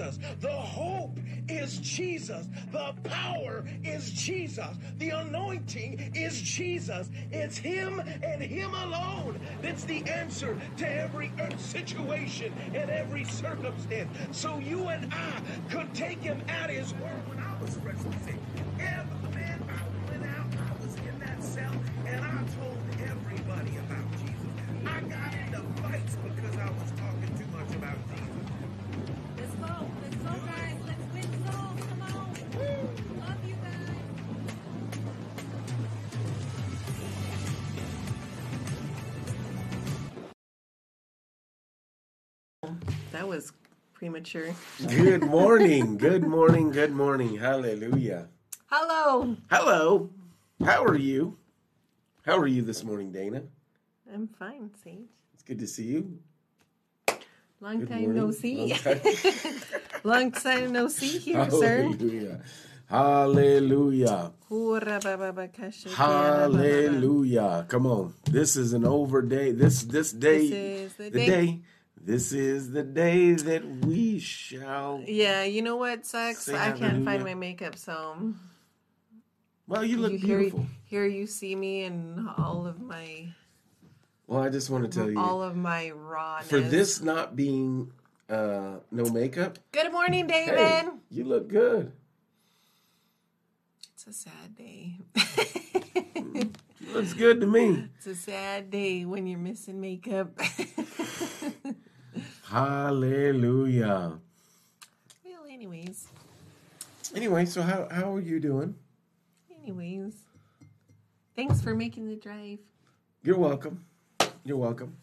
Jesus. The hope is Jesus. The power is Jesus. The anointing is Jesus. It's Him and Him alone that's the answer to every situation and every circumstance. So you and I could take Him at His word. When I was arrested, say, yeah, man, I went out, I was in that cell, and I told everybody about Jesus. I got into fights because That was premature. Good morning. Good morning. Good morning. Hallelujah. Hello. Hello. How are you? How are you this morning, Dana? I'm fine, Sage. It's good to see you. Long Good time no morning. see. Long time- Long time no see here, sir. Hallelujah. Hallelujah. Hallelujah. Hallelujah. Come on. This is an over day. This this day This is the the day. day. This is the day that we shall Yeah, you know what sucks? I can't find my makeup, so Well, you look you hear beautiful. here you see me and all of my Well, I just want to tell you all of my rawness. for this not being uh no makeup, Good morning, David. hey, you look good. It's a sad day. Looks good to me. it's a sad day when you're missing makeup. Hallelujah. well, anyways, Anyway, so how how are you doing? anyways, thanks for making the drive. You're welcome. You're welcome.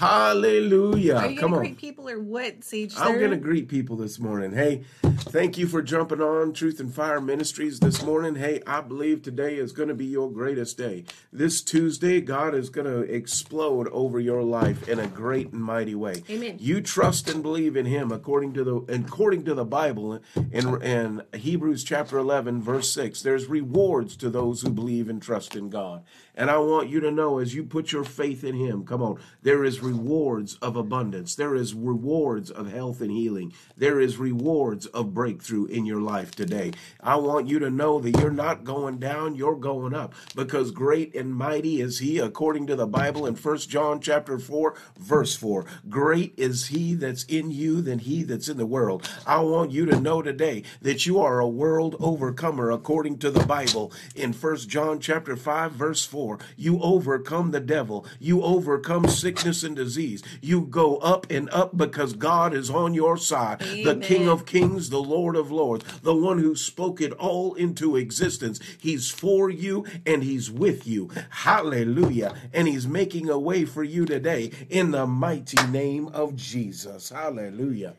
Hallelujah. Are you Come gonna on. greet people or what, Sage? I'm going to greet people this morning. Hey, Thank you for jumping on Truth and Fire Ministries this morning. Hey, I believe today is going to be your greatest day. This Tuesday, God is going to explode over your life in a great and mighty way. Amen. You trust and believe in Him according to the according to the Bible in, in Hebrews chapter 11 verse 6. There's rewards to those who believe and trust in God. And I want you to know as you put your faith in Him, come on, there is rewards of abundance. There is rewards of health and healing. There is rewards of breakthrough in your life today. I want you to know that you're not going down, you're going up because great and mighty is He according to the Bible in 1 John chapter 4 verse 4. Great is He that's in you than he that's in the world. I want you to know today that you are a world overcomer according to the Bible in 1 John chapter 5 verse 4. You overcome the devil. You overcome sickness and disease. You go up and up because God is on your side. The King of Kings, the Lord of Lords, the one who spoke it all into existence. He's for you and he's with you. Hallelujah. And he's making a way for you today in the mighty name of Jesus. Hallelujah.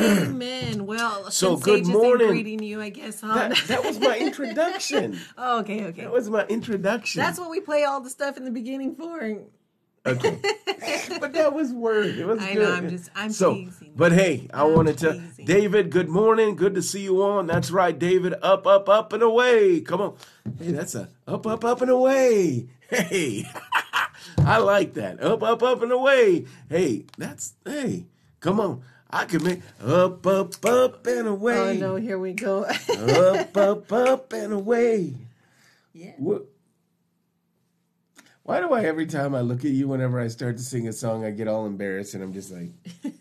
Amen. Well, So, good morning. greeting you, I guess. Huh? That, that was my introduction. oh, okay, okay. That was my introduction. That's what we play all the stuff in the beginning for. Okay. but that was word. It was I good. know, I'm just- I'm so, teasing. But hey, I I'm wanted to teasing. David, good morning. Good to see you on. That's right, David. Up, up, up and away. Come on. Hey, that's a up, up, up and away. Hey. I like that. Up, up, up and away. Hey, that's hey, come on. I can make up, up, up and away. Oh no, here we go. Up, up, up and away. yeah. What? Why do I every time I look at you whenever I start to sing a song I get all embarrassed and I'm just like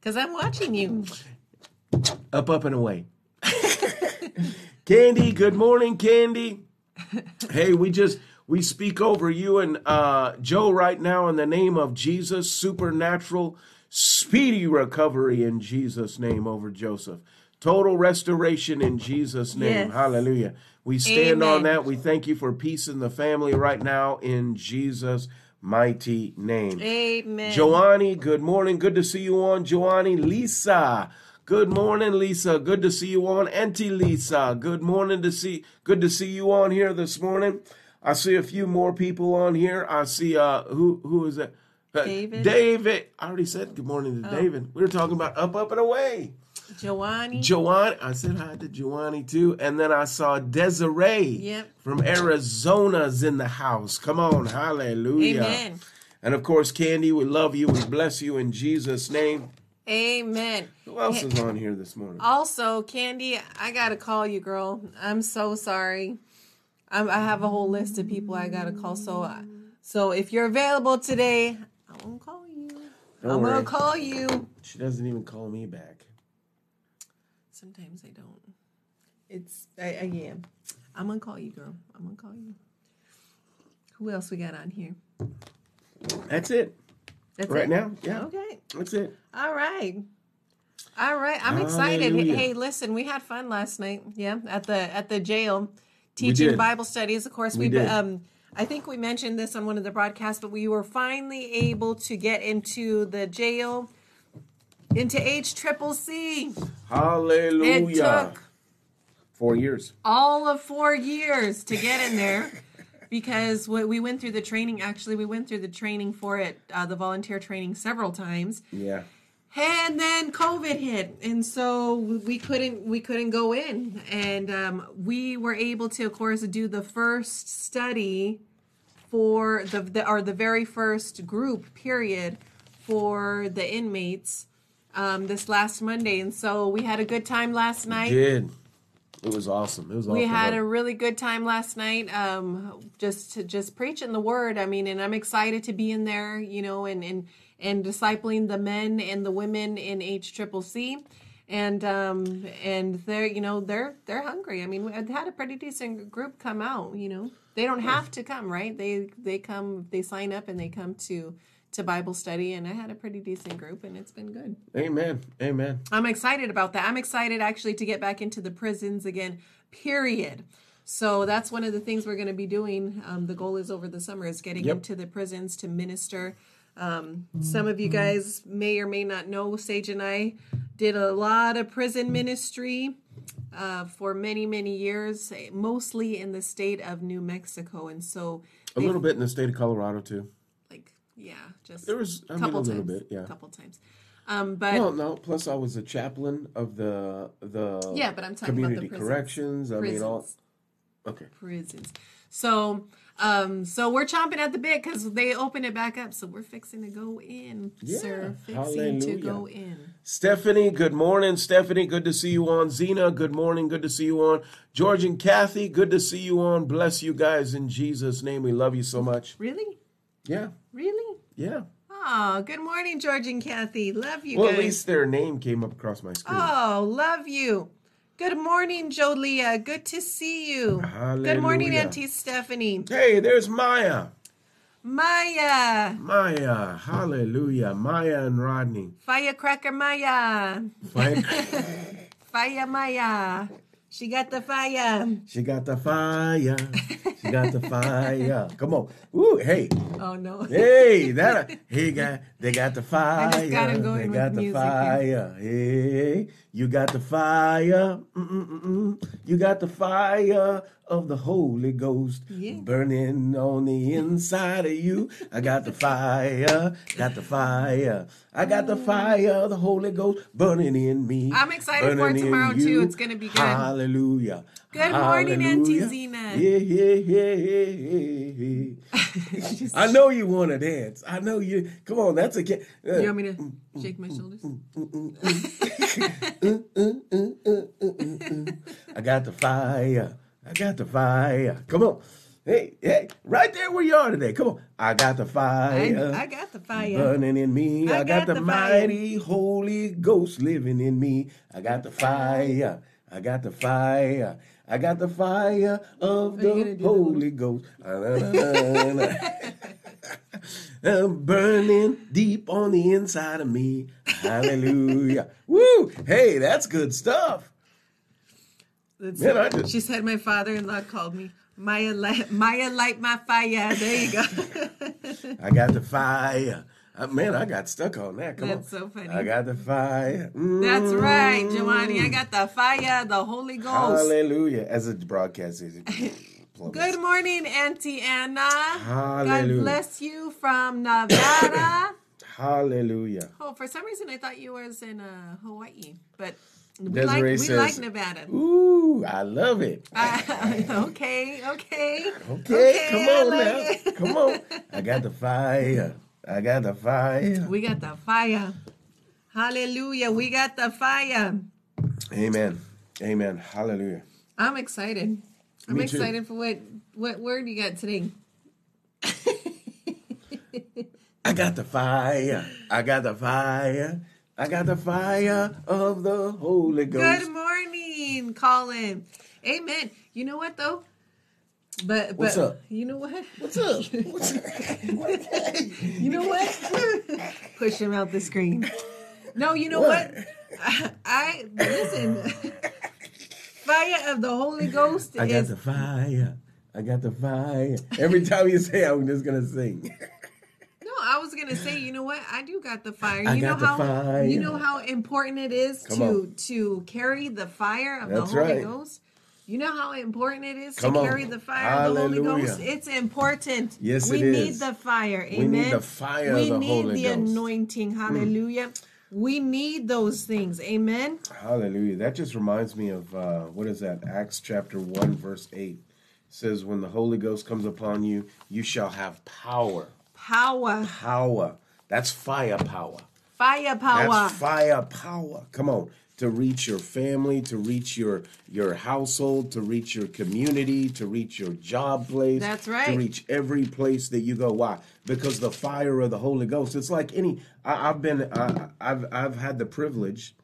Because I'm watching you. up up and away. Candy, good morning, Candy. Hey, we just we speak over you and uh Joe right now in the name of Jesus, supernatural speedy recovery in Jesus name over Joseph. Total restoration in Jesus name. Yes. Hallelujah. We stand on that. We thank you for peace in the family right now in Jesus mighty name. Amen. Joanny, good morning. Good to see you on. Joanny, Lisa. Good morning, Lisa. Good to see you on. Auntie Lisa. Good morning to see. Good to see you on here this morning. I see a few more people on here. I see uh who who is that? Uh, David. David. I already said good morning to David. We were talking about up, up and away. Joanny. Joanne, I said hi to Joanny too, and then I saw Desiree Yep. from Arizona's in the house. Come on, hallelujah! Amen. And of course, Candy, we love you. We bless you in Jesus' name. Amen. Who else is on here this morning? Also, Candy, I gotta call you, girl. I'm so sorry. I'm, I have a whole list of people I gotta call. So, uh, so if you're available today, I'm gonna call you. Don't I'm worry. gonna call you. She doesn't even call me back. Sometimes I don't. It's I, I yeah. I'm gonna call you, girl. I'm gonna call you. Who else we got on here? That's it. That's Right it? now? Yeah. Okay. That's it. All right. All right. I'm excited. Hallelujah. Hey, listen, we had fun last night. Yeah, at the at the jail teaching. Bible studies. Of course, we, We did. um I think we mentioned this on one of the broadcasts, but we were finally able to get into the jail into H triple C. Hallelujah! It took Four years. all of four years to get in there because we we went through the training. Actually, we went through the training for it, uh, the volunteer training, several times. Yeah. And then covid hit. And so we couldn't we couldn't go in. And um, we were able to of course do the first study for the, the or the very first group period for the inmates um, this last monday. And so we had a good time last night. Did. It was awesome. It was we had a really good time last night um just to just preaching the word. I mean and i'm excited to be in there you know and and and discipling the men and the women in h triple c and um and they're you know they're they're hungry i mean we had a pretty decent group come out you know they don't have to come right they they come they sign up and they come to to bible study and i had a pretty decent group and it's been good Amen. Amen. I'm excited about that. I'm excited actually to get back into the prisons again, period. So that's one of the things we're going to be doing. Um, the goal is over the summer is getting Yep. into the prisons to minister Um, some of you guys may or may not know Sage and I did a lot of prison ministry uh, for many, many years, mostly in the state of New Mexico. And so, A little bit in the state of Colorado too. like, yeah, just There was, I a mean, a couple little times. bit, yeah. A couple times. Um, but Well, no. Plus, I was a chaplain of the the Yeah, but I'm talking about the community prisons. corrections. I mean, all okay. prisons. So, um, so we're chomping at the bit because they open it back up. So we're fixing to go in, Yeah, sir. Fixing to go in. Stephanie, good morning. Stephanie, good to see you on. Zena, good morning. Good to see you on. George and Kathy, good to see you on. Bless you guys in Jesus' name. We love you so much. Really, Yeah, really. yeah. Oh, good morning, George and Kathy. Love you Well, guys. at least their name came up across my screen. Oh, love you. Good morning, Jolia. Good to see you. Good morning, Auntie Stephanie. Hey, there's Maya. Maya. Maya, hallelujah. Maya and Rodney. Firecracker Maya. Fire- Fire Maya. She got the fire. she got the fire. She got the fire. Come on. Ooh, hey. Oh, no. Hey, that he got they got the fire. just got him going they got the music fire. Hey, you got the fire. Mm-mm-mm-mm. You got the fire of the Holy Ghost Yeah. burning on the inside of you. I got the fire. Got the fire. I got the fire of the Holy Ghost burning in me. I'm excited for tomorrow, too. It's gonna be good. Hallelujah. Good morning, Auntie Hallelujah. Zena. Yeah, yeah, yeah, yeah, yeah. I know you want to dance. I know you. Come on, that's a. Uh, You want me to mm, mm, shake my shoulders? I got the fire. I got the fire. Come on. Hey, hey, right there where you are today. Come on. I got the fire. I got the fire. Burning in me, I I, got, got the, the mighty Holy Ghost living in me. I got the fire, I got the fire, I got the fire of the Holy Ghost. I'm burning deep on the inside of me. Hallelujah. Woo! Hey, that's good stuff. That's Man, I just- she said my father-in-law called me Maya. Light, Maya, light my fire. There you go. I got the fire. Uh, man, I got stuck on that. Come That's on. so funny. I got the fire. Mm. That's right, Giovanni. I got the fire, the Holy Ghost. Hallelujah. As a broadcast is. Good morning, Auntie Anna. Hallelujah. God bless you from Nevada. Hallelujah. oh, for some reason I thought you was in uh, Hawaii, but we Desiree like we says- like Nevada. Ooh, I love it. okay, okay. Okay, Okay, come on now. it. Come on. I got the fire. I got the fire. We got the fire. Hallelujah. We got the fire. Amen. Amen. Hallelujah. I'm excited. I'm Me too. excited for what what word you got today. I got the fire. I got the fire. I got the fire of the Holy Ghost. Good morning, Colin. Amen. You know what though? But but What's up? you know what? What's up? What's up? You know what? Push him out the screen. No, you know What? what? I, I listen. Fire of the Holy Ghost I got the fire. I got the fire. Every time you say, I'm just gonna sing. I was gonna say, you know what? I do got the fire. I you know got the how fire. you know how important it is Come to on. to carry the fire of That's the Holy right. Ghost. You know how important it is Come to on. carry the fire of the Holy Ghost. It's important. Yes, we it need is. the fire. We Amen. need the fire We of the need Holy the Ghost. Mm. anointing. Hallelujah. We need those things. Amen. Hallelujah. That just reminds me of uh, what is that? Acts chapter 1, verse 8. It says, When the Holy Ghost comes upon you, you shall have power. Power. Power. That's fire power. Fire power. That's fire power. Come on. To reach your family, to reach your your household, to reach your community, to reach your job place. That's right. To reach every place that you go. Why? Because the fire of the Holy Ghost. It's like any. I, I've been. I, I've I've had the privilege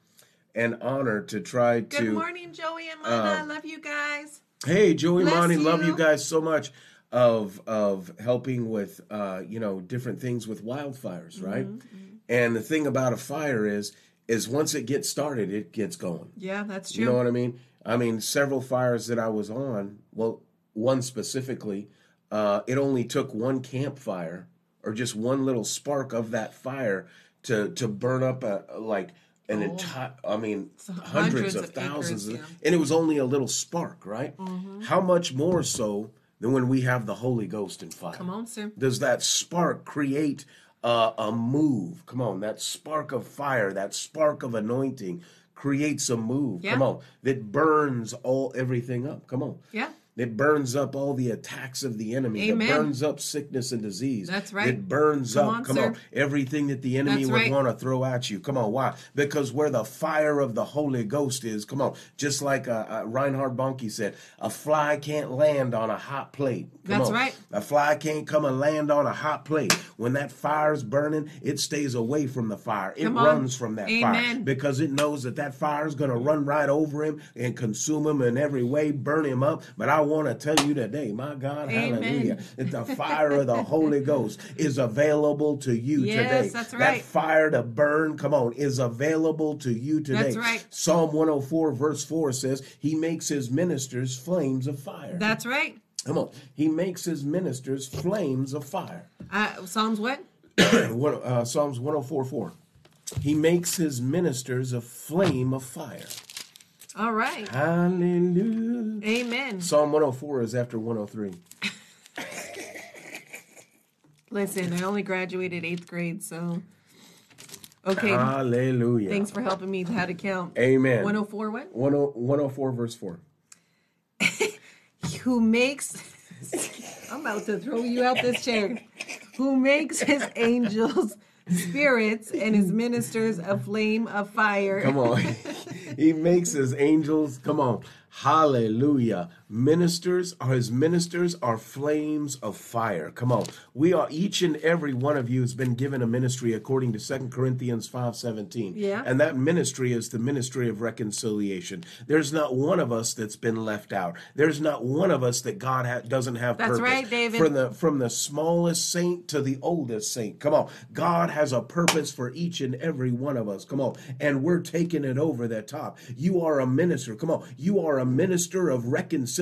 and honor to try Good to. Good morning, Joey and Lana. um, Love you guys. Hey, Joey Bless Monty, love you you. guys so much of of helping with uh, you know different things with wildfires, right? Mm-hmm, And the thing about a fire is is once it gets started, it gets going. Yeah, that's true. You know what I mean? I mean, several fires that I was on, well, one specifically, uh, it only took one campfire or just one little spark of that fire to to burn up a like an entire i mean hundreds, Oh. hundreds of, of thousands acres, of- yeah. and it was only a little spark right Mm-hmm. how much more so than when we have the holy ghost and fire Come on, sir. does that spark create uh, a move come on that spark of fire that spark of anointing creates a move Yeah. come on that burns all everything up come on Yeah. It burns up all the attacks of the enemy. Amen. It burns up sickness and disease. That's right. It burns Come up, on, come sir. on, everything that the enemy That's would right. want to throw at you. Come on, why? Because where the fire of the Holy Ghost is, come on, just like uh, uh, Reinhard Bonnke said, a fly can't land on a hot plate. Come That's on. right. A fly can't come and land on a hot plate. When that fire's burning, it stays away from the fire. It runs from that fire because it knows that that fire is going to run right over him and consume him in every way, burn him up. But I want to tell you today, my God, Amen. hallelujah, that the fire of the Holy Ghost is available to you Yes, today. that's That fire to burn, come on, is available to you today. That's right. Psalm 104, verse 4 says, He makes his ministers flames of fire. That's right. come on. He makes his ministers flames of fire. Uh, Psalms what? Uh, Psalms 104, 4. He makes his ministers a flame of fire. All right. Hallelujah. Amen. Psalm 104 is after 103. Listen, I only graduated eighth grade, so okay. Hallelujah. Thanks for helping me how to count. Amen. 104 what? 10 104 verse 4. Who makes I'm about to throw you out this chair. Who makes his angels spirits and his ministers a flame of fire. Come on. he makes his angels, come on. Hallelujah. Ministers are his ministers are flames of fire. Come on. We are each and every one of you has been given a ministry according to 2 Corinthians 5:17. Yeah. And that ministry is the ministry of reconciliation. There's not one of us that's been left out. There's not one of us that God ha- doesn't have That's purpose. right, David. From the from the smallest saint to the oldest saint. Come on. God has a purpose for each and every one of us. Come on. And we're taking it over the top. You are a minister. Come on. You are a minister of reconciliation.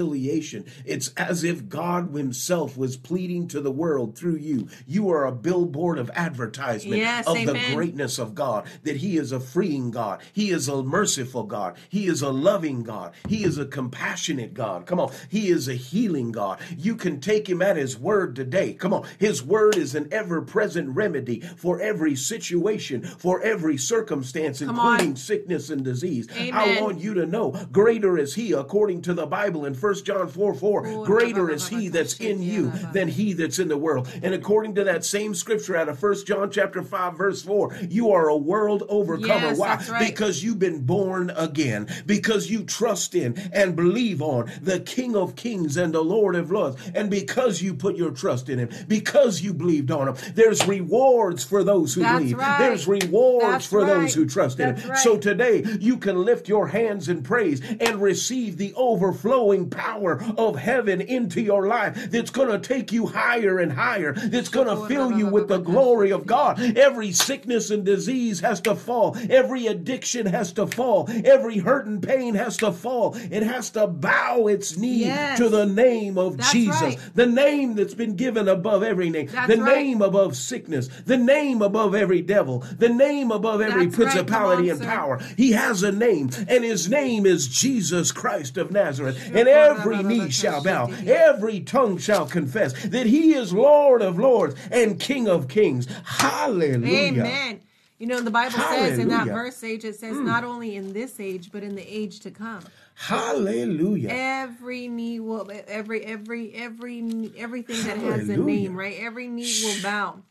It's as if God himself was pleading to the world through you. You are a billboard of advertisement Yes, of the greatness of God, that he is a freeing God. He is a merciful God. He is a loving God. He is a compassionate God. Come on. He is a healing God. You can take him at his word today. Come on. His word is an ever present remedy for every situation, for every circumstance, Come including on. sickness and disease. I want you to know greater is he, according to the Bible in 1 John 4 4. Oh, Greater is he that's in you than he that's in the world. And according to that same scripture out of 1 John chapter 5 verse 4, you are a world overcomer. Yes, Why? right. Because you've been born again. Because you trust in and believe on the King of Kings and the Lord of Lords. And because you put your trust in him, because you believed on him, there's rewards for those who That's believe. right. There's rewards That's for those who trust in him. right. So today you can lift your hands in praise and receive the overflowing power of heaven into your life that's going to take you higher and higher, that's going to oh, fill you with the glory of God. Every sickness and disease has to fall, every addiction has to fall, every hurt and pain has to fall. It has to bow its knee Yes. to the name of That's Jesus, right. the name that's been given above every name, That's the right. name above sickness, the name above every devil, the name above every That's right. Principality on, and sir. power. He has a name, and his name is Jesus Christ of Nazareth. And every knee shall bow, every tongue shall confess that he is Lord of lords and King of kings. Hallelujah. Amen. You know, the Bible says in that verse age, it says mm. not only in this age, but in the age to come. Hallelujah. Every knee will, every, every, every, everything that has a name, right? Every knee will bow.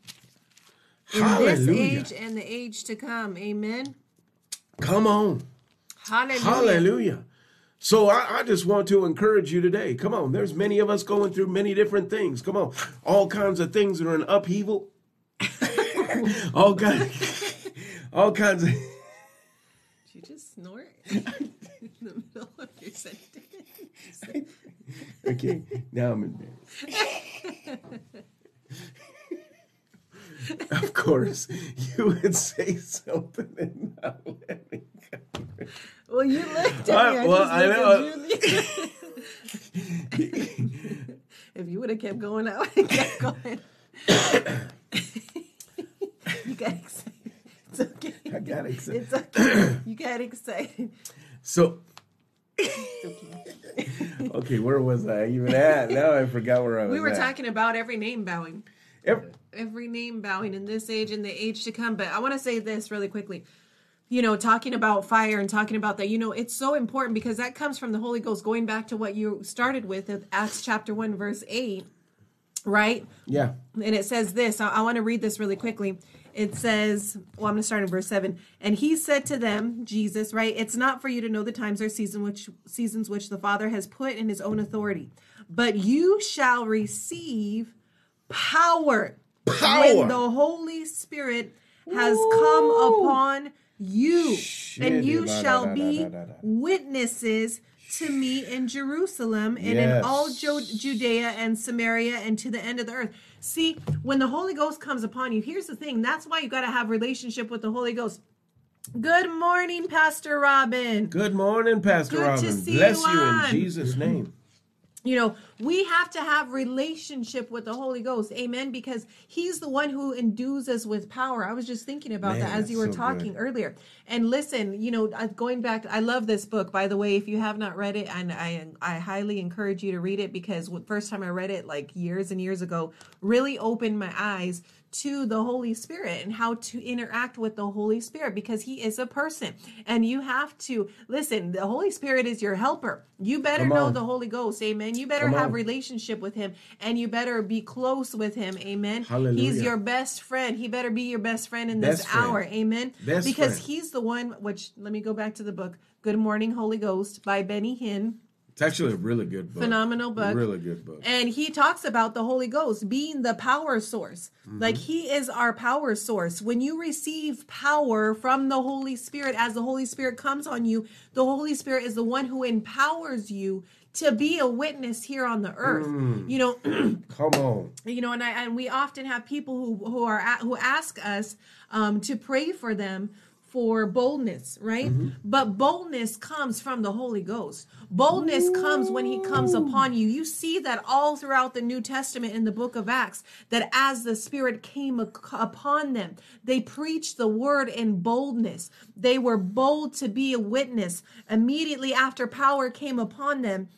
In this age and the age to come. Amen. Come on. Hallelujah. Hallelujah. So I, I just want to encourage you today. Come on. There's many of us going through many different things. Come on. All kinds of things that are in upheaval. all kinds all kinds of Did you just snort in the middle of your sentence? Okay. Now I'm embarrassed. of course, you would say something and not let me go. Well, you looked at me. I- well, just I know. if you would have kept going, I would have kept going. You got excited. It's okay. I got excited. It's okay. You got excited. So, okay, okay. where was I even at? Now I forgot where I was. We were at. talking about every name bowing. Ev- every name bowing in this age and the age to come. But I want to say this really quickly. You know, talking about fire and talking about that, you know, it's so important because that comes from the Holy Ghost, going back to what you started with Acts chapter 1, verse 8, right? Yeah. And it says this. I, I want to read this really quickly. It says, well, I'm going to start in verse 7. And he said to them, Jesus, right? It's not for you to know the times or season which seasons which the Father has put in his own authority, but you shall receive power, Power. when the Holy Spirit has come upon you, and you shall be witnesses to me in Jerusalem and in all Ju- Judea and Samaria and to the end of the earth. See, when the Holy Ghost comes upon you, here's the thing. That's why you got to have relationship with the Holy Ghost. Good morning, Pastor Robin. Good morning, Pastor Good to Robin. Bless you you, in Jesus' name. You know, we have to have relationship with the Holy Ghost. Amen. Because he's the one who endues us with power. I was just thinking about Man, that as you were so talking good. earlier. And listen, you know, uh, going back, I love this book, by the way. If you have not read it, and I, I highly encourage you to read it because the first time I read it, like years and years ago, really opened my eyes to the Holy Spirit and how to interact with the Holy Spirit because He is a person. And you have to listen, the Holy Spirit is your helper. You better know the Holy Ghost, amen. You better Come have on. relationship with Him and you better be close with Him, amen. Hallelujah. He's your best friend. He better be your best friend in this friend. hour, amen. Best because friend. He's the one, which let me go back to the book, Good Morning, Holy Ghost by Benny Hinn It's actually a really good book. phenomenal book. Really good book. And he talks about the Holy Ghost being the power source. Mm-hmm. Like he is our power source. When you receive power from the Holy Spirit, as the Holy Spirit comes on you, the Holy Spirit is the one who empowers you to be a witness here on the earth. Mm. You know, Come on. you know and I and we often have people who who are at, who ask us um to pray for them for boldness right? Mm-hmm. But boldness comes from the holy ghost. Boldness comes when he comes upon you. You see that all throughout the new testament in the book of acts that as the spirit came upon them they preached the word in boldness. They were bold to be a witness. Immediately after power came upon them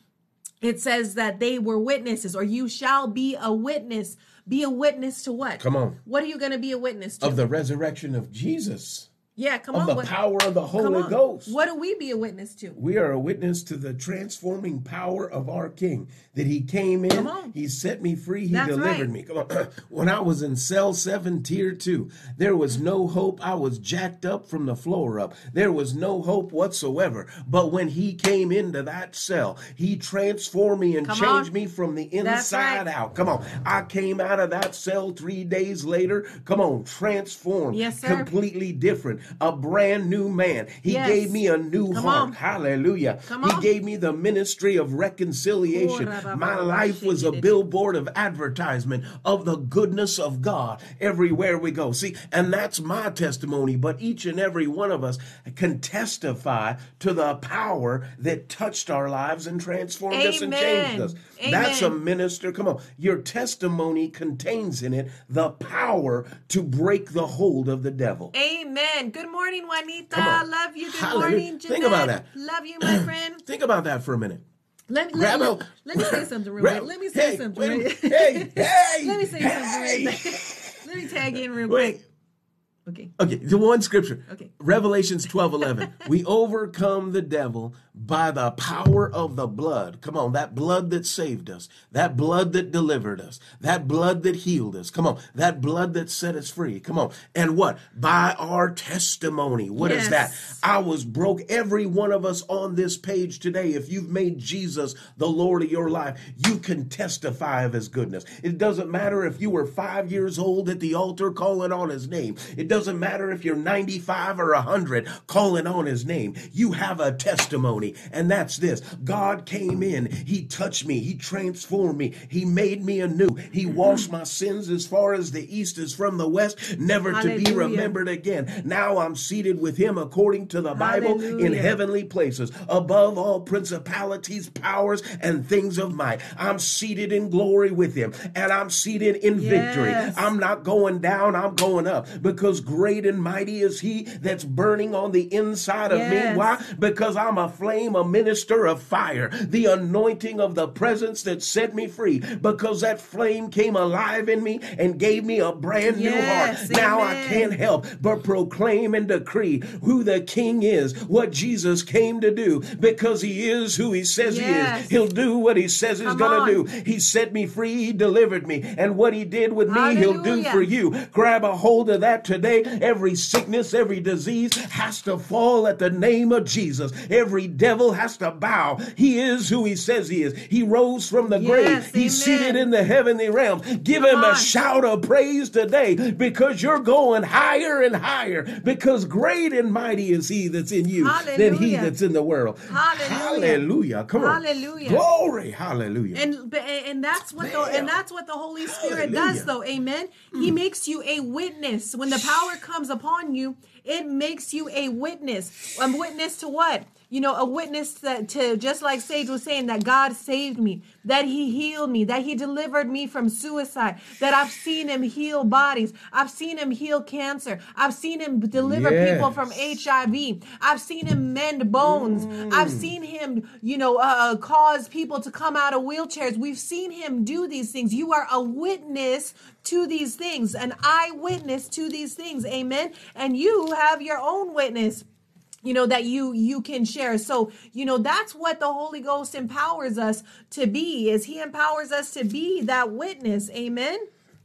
it says that they were witnesses or you shall be a witness. Be a witness to what? Come on. what are you going to be a witness to? Of the resurrection of Jesus. Yeah come on the what, power of the Holy. Ghost. what do we be a witness to We are a witness to the transforming power of our King. That He came in, He set me free, He That's delivered right. me. Come on. when I was in cell seven, tier two, there was no hope. I was jacked up from the floor up. There was no hope whatsoever. But when He came into that cell, He transformed me and Come changed on. me from the inside right. out. Come on. I came out of that cell three days later. Come on, transformed. Yes, sir. Completely different. A brand new man. He Yes. gave me a new Come heart. on. Hallelujah. He gave me the ministry of reconciliation. Oh, My life was a billboard of advertisement of the goodness of God everywhere we go. See, and that's my testimony, but each and every one of us can testify to the power that touched our lives and transformed us and changed Amen. That's a minister. Come on. Your testimony contains in it the power to break the hold of the devil. amen good morning juanita love you good Hallelujah. morning Think about that. love you my friend Think about that for a minute. let me let, a- let, let me say something real quick let me say hey, something real- minute. hey, hey, let me say hey. something real quick. let me tag in real Wait. quick okay Okay, the one scripture. Okay. Revelations 12 11. we overcome the devil by the power of the blood. Come on, that blood that saved us, that blood that delivered us, that blood that healed us. Come on, that blood that set us free. Come on. And what? By our testimony. What is that? I was broke. Every one of us on this page today, if you've made Jesus the Lord of your life, you can testify of his goodness. It doesn't matter if you were five years old at the altar calling on his name. It doesn't matter if you're 95 or 100 calling on his name. You have a testimony. Testimony, and that's this God came in, He touched me, He transformed me, He made me anew, He mm-hmm. washed my sins as far as the east is from the west, never to be remembered again. Now I'm seated with Him according to the Bible in heavenly places, above all principalities, powers, and things of might. I'm seated in glory with Him, and I'm seated in victory. I'm not going down, I'm going up because great and mighty is He that's burning on the inside of Yes. me. Why? Because I'm a flame, a minister of fire, the anointing of the presence that set me free. Because that flame came alive in me and gave me a brand new Yes, heart. Now I can't help but proclaim and decree who the King is, what Jesus came to do, because He is who He says He is. He'll do what He says He's going to do. He set me free, He delivered me, and what He did with me, He'll do for you. Grab a hold of that today. Every sickness, every disease has to fall at the name of Jesus. Every devil has to bow. He is who he says he is. He rose from the Yes, grave. He's seated in the heavenly realms. Give him a shout of praise today because you're going higher and higher because great and mighty is he that's in you than he that's in the world. Hallelujah. Hallelujah. Come on. Hallelujah. Glory. Hallelujah. and and that's what the and that's what the Holy Spirit Hallelujah. Mm. does though amen he makes you a witness when the power comes upon you it makes you a witness. A witness to what? You know a witness that to just like Sage was saying that God saved me that he healed me that he delivered me from suicide that I've seen him heal bodies. I've seen him heal cancer. I've seen him deliver people from HIV I've seen him mend bones. I've Mm. seen him you know uh, uh, cause people to come out of wheelchairs. We've seen him do these things. You are a witness to these things an eyewitness to these things amen and you have your own witness you know that you you can share so you know that's what the holy ghost empowers us to be is he empowers us to be that witness amen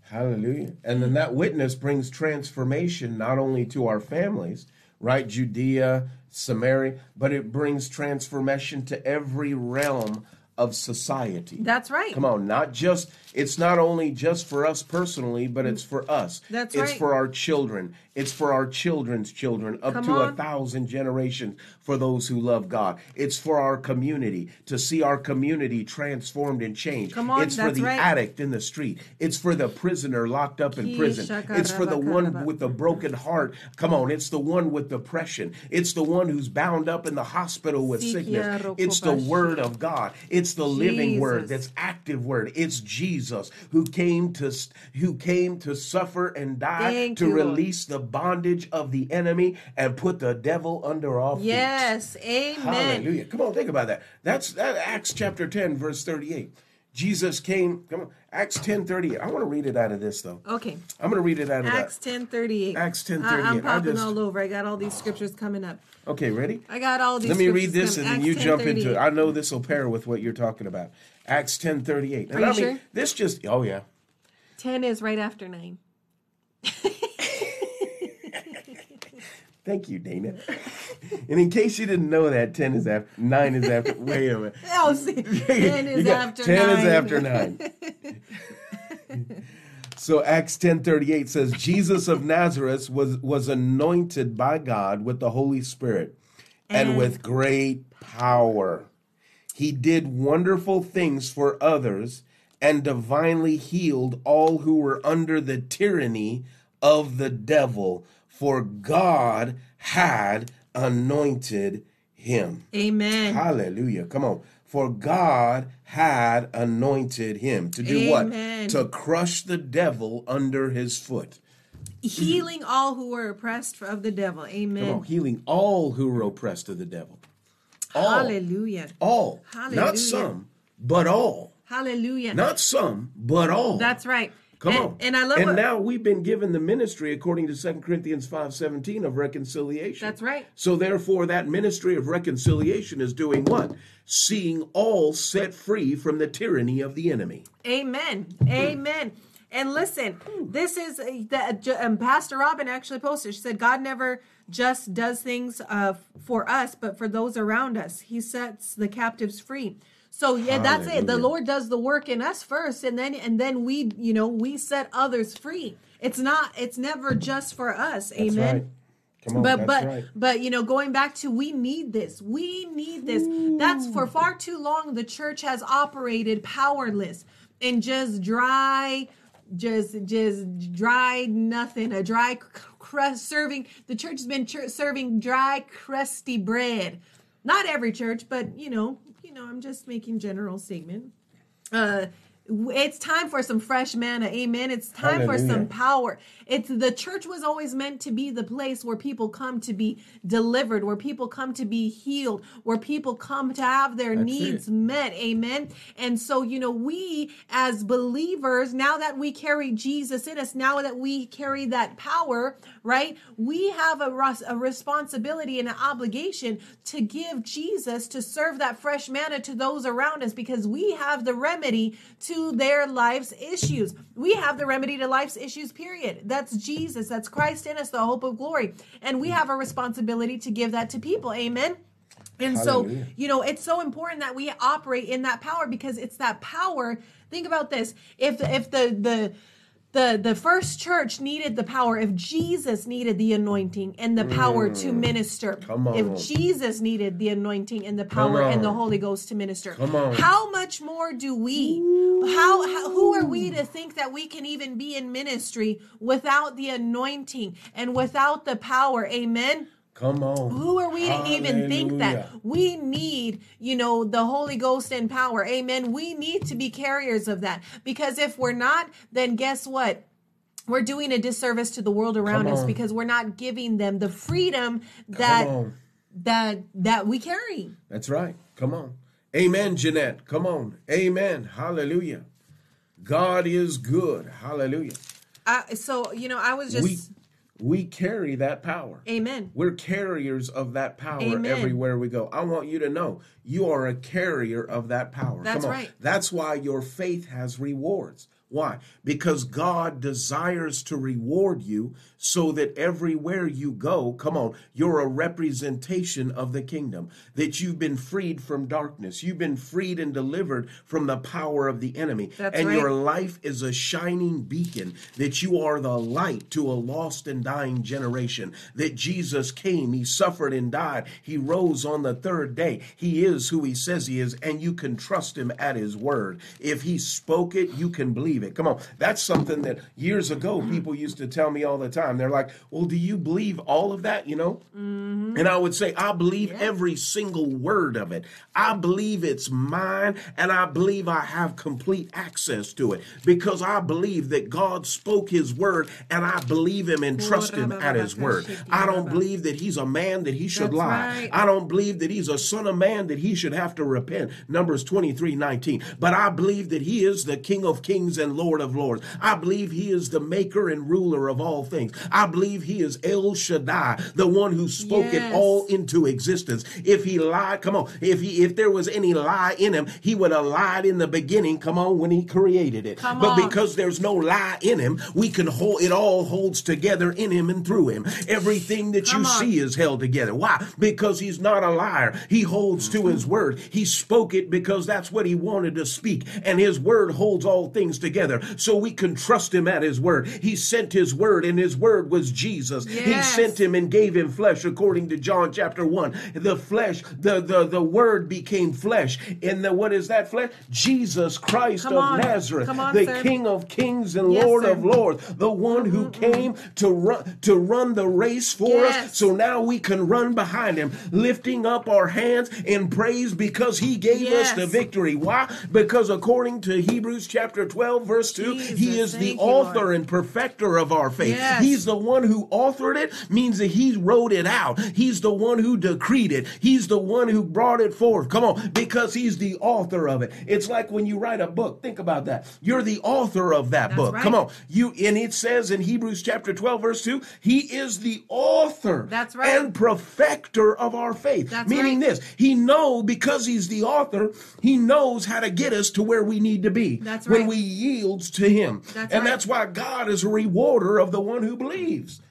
Hallelujah. And then that witness brings transformation not only to our families, right? Judea, Samaria, but it brings transformation to every realm of society. that's right Come on, not just it's not only just for us personally, but it's for us. That's it's right. for our children. It's for our children's children, up Come to a thousand generations for those who love God. It's for our community to see our community transformed and changed. Come on, it's for the right. addict in the street. It's for the prisoner locked up in prison. It's for the one with the broken heart. Come on, it's the one with depression. It's the one who's bound up in the hospital with sickness. It's the word of God. It's the living word that's active word. It's Jesus who came to who came to suffer and die Thank to you, Lord. release the bondage of the enemy and put the devil under our feet. yes amen Hallelujah. Come on, think about that. That's that Acts chapter 10, verse 38. Jesus came, come on, Acts 10 38. I want to read it out of this though. okay I'm going to read it out of Acts that. 10:38. Acts 10:38. I, am popping just- all over. I got all these scriptures coming up. Okay, ready? I got all these. Let me read this and coming. then you jump into it. I know this will pair with what you're talking about. Acts 10 38. And Are you I mean, sure? this just, oh yeah. 10 is right after 9. Thank you, Dana. and in case you didn't know that, 10 is after, 9 is after, wait a minute. Oh, see, 10 is after 10 9. is after 9. so Acts 10:38 says Jesus of Nazareth was was anointed by God with the Holy Spirit and, And- with great power. He did wonderful things for others and divinely healed all who were under the tyranny of the devil, for God had anointed him. Amen. Hallelujah. Come on. For God had anointed him to do Amen. what? To crush the devil under his foot. Healing all who were oppressed of the devil. Amen. Come on, healing all who were oppressed of the devil. All. Hallelujah. All. Hallelujah. Not some, but all. Hallelujah. Not some, but all. That's right. Come and, on. And I love And what, now we've been given the ministry according to 2 Corinthians 5:17 of reconciliation. That's right. So therefore that ministry of reconciliation is doing what? Seeing all set free from the tyranny of the enemy. Amen. Amen. And listen, this is uh, the um, Pastor Robin actually posted. She said, "God never just does things uh, for us, but for those around us. He sets the captives free." So yeah, that's it. The Lord does the work in us first, and then and then we, you know, we set others free. It's not. It's never just for us. That's Amen. right. Come on, but but right. but you know going back to we need this we need this that's for far too long the church has operated powerless and just dry just just dry nothing a dry crust serving the church has been ch- serving dry crusty bread not every church but you know you know i'm just making general statement. Uh it's time for some fresh manna amen. It's time for some power. It's the church was always meant to be the place where people come to be delivered where people come to be healed where people come to have their That's needs it. met amen. And so you know we as believers now that we carry jesus in us now that we carry that power right we have a, a responsibility and an obligation to give jesus to serve that fresh manna to those around us because we have the remedy to their life's issues. We have the remedy to life's issues period. That's jesus. That's christ in us the hope of glory. And we have a responsibility to give that to people. Amen? And so, you know, it's so important that we operate in that power because it's that power. Think about this. If if the the the the first church needed the power, if Jesus needed the anointing and the power to minister, Mm. Come on. if Jesus needed the anointing and the power and the. Holy Ghost to minister, how much more do we? How, how who are we to think that we can even be in ministry without the anointing and without the power? Amen. Come on. Who are we to even think that we need, you know, the Holy Ghost and power? Amen. We need to be carriers of that because if we're not, then guess what? We're doing a disservice to the world around us because we're not giving them the freedom that that that we carry. That's right. Come on. Amen, Jeanette. Come on. Amen. Hallelujah. God is good. Hallelujah. I, so you know, I was just We we carry that power. Amen. We're carriers of that power Amen. everywhere we go. I want you to know you are a carrier of that power. That's right. That's why your faith has rewards. Why? Because God desires to reward you so that everywhere you go, come on, you're a representation of the kingdom. That you've been freed from darkness. You've been freed and delivered from the power of the enemy. That's and right. your life is a shining beacon. That you are the light to a lost and dying generation. That Jesus came, He suffered and died. He rose on the third day. He is who He says He is, and you can trust Him at His word. If He spoke it, you can believe it. Come on. That's something that years ago mm-hmm. people used to tell me all the time. They're like, well, do you believe all of that? You know? Mm-hmm. And I would say, I believe every single word of it. I believe it's mine, and I believe I have complete access to it because I believe that God spoke His word, and I believe Him and trust Him at His word. I don't believe that He's a man that He should That's lie. right. I don't believe that He's a son of man that He should have to repent. Numbers 23 19. But I believe that He is the King of kings and Lord of lords. I believe He is the maker and ruler of all things. I believe He is El Shaddai, the one who spoke it all into existence. If He lied, come on. If He if there was any lie in Him, He would have lied in the beginning. Come on, when He created it. Come but on. because there's no lie in Him, we can hold it all holds together in Him and through Him. Everything that Come you on. see is held together. Why? Because He's not a liar. He holds to His mm-hmm. word. He spoke it because that's what He wanted to speak, and His word holds all things together. So we can trust Him at His word. He sent His word, and His word was Jesus. He sent Him and gave Him flesh, according to John chapter one. The flesh, the the the word became flesh, and the what is that flesh? Jesus Christ Come of on. Nazareth, on, the sir. King of kings and Yes, Lord sir. of lords, the one who came to run to run the race for us. So now we can run behind him, lifting up our hands in praise because he gave us the victory. Why? Because according to Hebrews chapter 12, verse 2, he is the author Lord. and perfecter of our faith. Yes. He's the one who authored it, means that he wrote it out. He's the one who decreed it. He's the one who brought it forth. Come on, because he's the author of it. It's like when you write a book. Think about that. You're the author of that That's book. right. Come on. You and it says in Hebrews chapter 12 verse 2, he is the author That's right. and perfecter of our faith. That's Meaning right. this, he knows because he's the author, he knows how to get us to where we need to be That's right. when we yield to him. That's and right. that's why God is a rewarder of the one who believes.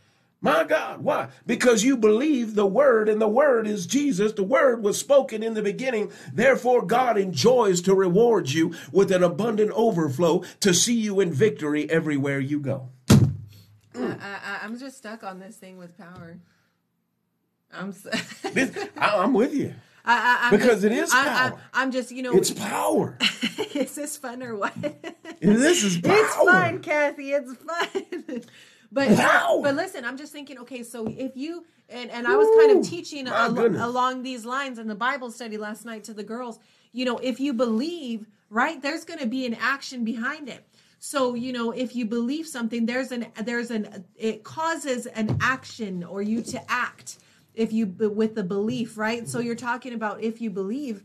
My God, why? Because you believe the word, and the word is Jesus. The word was spoken in the beginning. Therefore, God enjoys to reward you with an abundant overflow to see you in victory everywhere you go. I, I, I'm just stuck on this thing with power. I'm so, This, I, I'm with you. I, I, Because just- it is I, I, power. I'm just, you know, It's power. is this fun or what? this is power. It's fun, Kathy. It's fun. but Power. but listen, I'm just thinking. Okay, so if you and and I was kind of teaching al- along these lines in the Bible study last night to the girls. You know, if you believe, right, there's going to be an action behind it. So you know, if you believe something, there's an there's an it causes an action or you to act if you with the belief, right? So you're talking about if you believe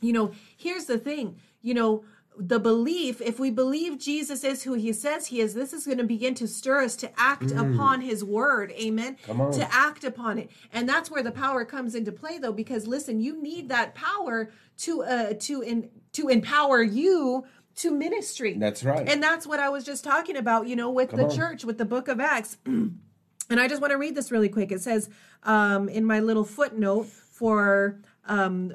you know, here's the thing, you know, the belief, if we believe Jesus is who he says he is, this is going to begin to stir us to act upon his word. Amen. Mm. Come on. To act upon it. And that's where the power comes into play though, because listen, you need that power to uh to in to empower you to ministry. That's right. And that's what I was just talking about, you know, with the on. church, with the book of Acts. And I just want to read this really quick. It says um, in my little footnote for um,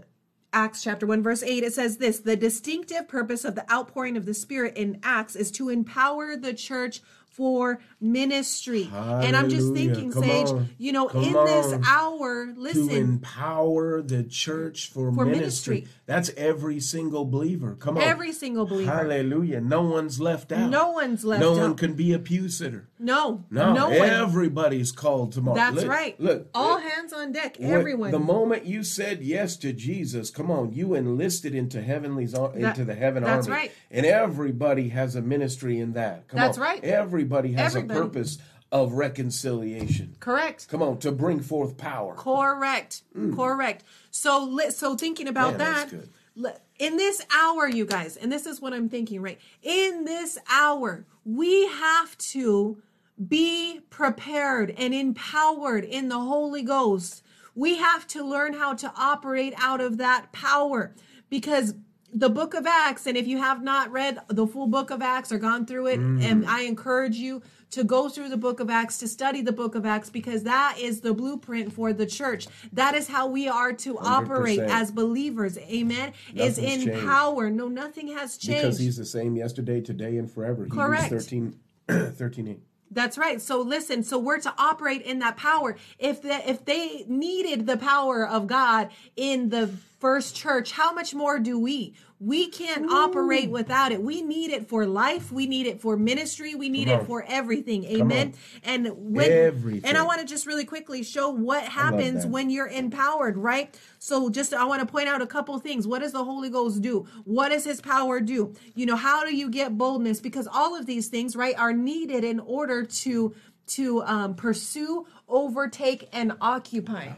Acts chapter 1, verse 8, it says this The distinctive purpose of the outpouring of the Spirit in Acts is to empower the church for ministry. And I'm just thinking, Come Sage, on. you know, Come in this hour, to listen, empower the church for, For ministry. ministry. That's every single believer. Come on. every single believer. Hallelujah. No one's left out. No one's left No out. one can be a pew sitter. No, No, no one. everybody's called tomorrow. That's Look, right. Look, all look, hands on deck. when- Everyone. The moment you said yes to Jesus, come on, you enlisted into heavenly's That- into the heaven that's army. right. And everybody has a ministry in that. Come That's on. right. Everybody has Everybody. a purpose of reconciliation. Correct. Come on, to bring forth power. Correct. Correct. So so thinking about Mm. Man, that in this hour you guys and this is what I'm thinking right in this hour we have to be prepared and empowered in the Holy Ghost. We have to learn how to operate out of that power because the book of Acts, and if you have not read the full book of Acts or gone through it, Mm. and I encourage you to go through the book of Acts, to study the book of Acts, because that is the blueprint for the church. That is how we are to operate 100%. as believers. Amen. is in changed. power. No, nothing has changed. Because he's the same yesterday, today, and forever. Correct. Hebrews 13, 13 8. That's right. So listen, so we're to operate in that power. If the, if they needed the power of God in the first church, how much more do we? We can't operate without it. We need it for life. We need it for ministry. We need Come it on. for everything. Amen. And when Everything. and I want to just really quickly show what happens when you're empowered, right? So just I want to point out a couple things. What does the Holy Ghost do? What does his power do? You know, how do you get boldness? Because all of these things, right, are needed in order to to um, pursue, overtake, and occupy.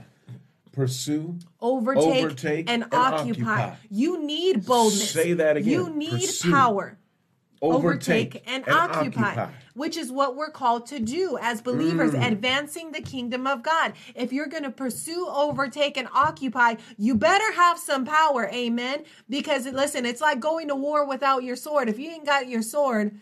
Pursue. Overtake, Overtake and, and occupy. occupy. You need boldness. Say that again. You need Pursue. power. Overtake, overtake and, occupy, occupy. which is what we're called to do as believers, Mm. advancing the kingdom of God. If you're going to pursue, overtake, and occupy, you better have some power. Amen. Because listen, it's like going to war without your sword. If you ain't got your sword,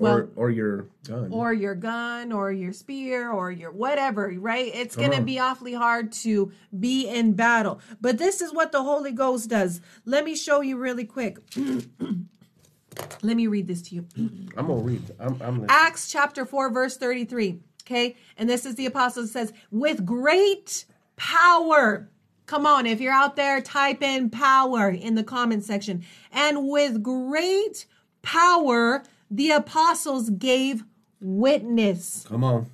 well, or, or your gun. or your gun or your spear or your whatever, right? It's going to on. be awfully hard to be in battle. But this is what the Holy Ghost does. Let me show you really quick. Let me read this to you. I'm gonna read. I'm, I'm. Acts chapter 4, verse 33. Okay. And this is the apostle says, with great power. Come on, if you're out there, type in power in the comment section. And with great power, the apostles gave witness Come on.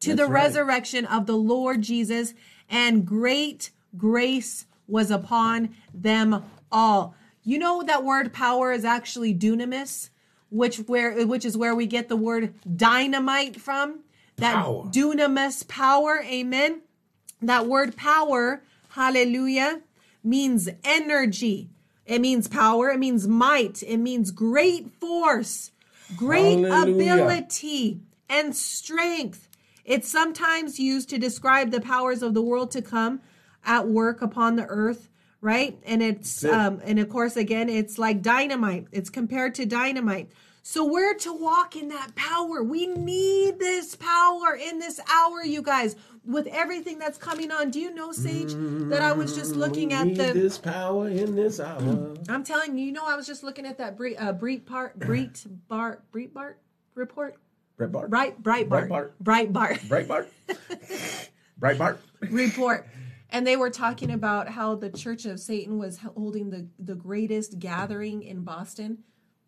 to That's the right. resurrection of the Lord Jesus, and great grace was upon them all. You know that word power is actually dunamis, which where which is where we get the word dynamite from. That Power. dunamis power, amen. That word power, hallelujah, means energy. It means power, it means might, it means great force, great Hallelujah. ability and strength. It's sometimes used to describe the powers of the world to come at work upon the earth, right? And it's um and of course again it's like dynamite. It's compared to dynamite. So we're to walk in that power. We need this power in this hour, you guys. With everything that's coming on, do you know, Sage, that I was just looking at the this power in this hour. I'm telling you, you know, I was just looking at that Bre- uh, Breet part, Breet Bart, Breet Bart report. Brett Bart. Bright, Breitbart, Breitbart. Breitbart Breitbart. Breitbart. report. and they were talking about how the Church of Satan was holding the the greatest gathering in Boston,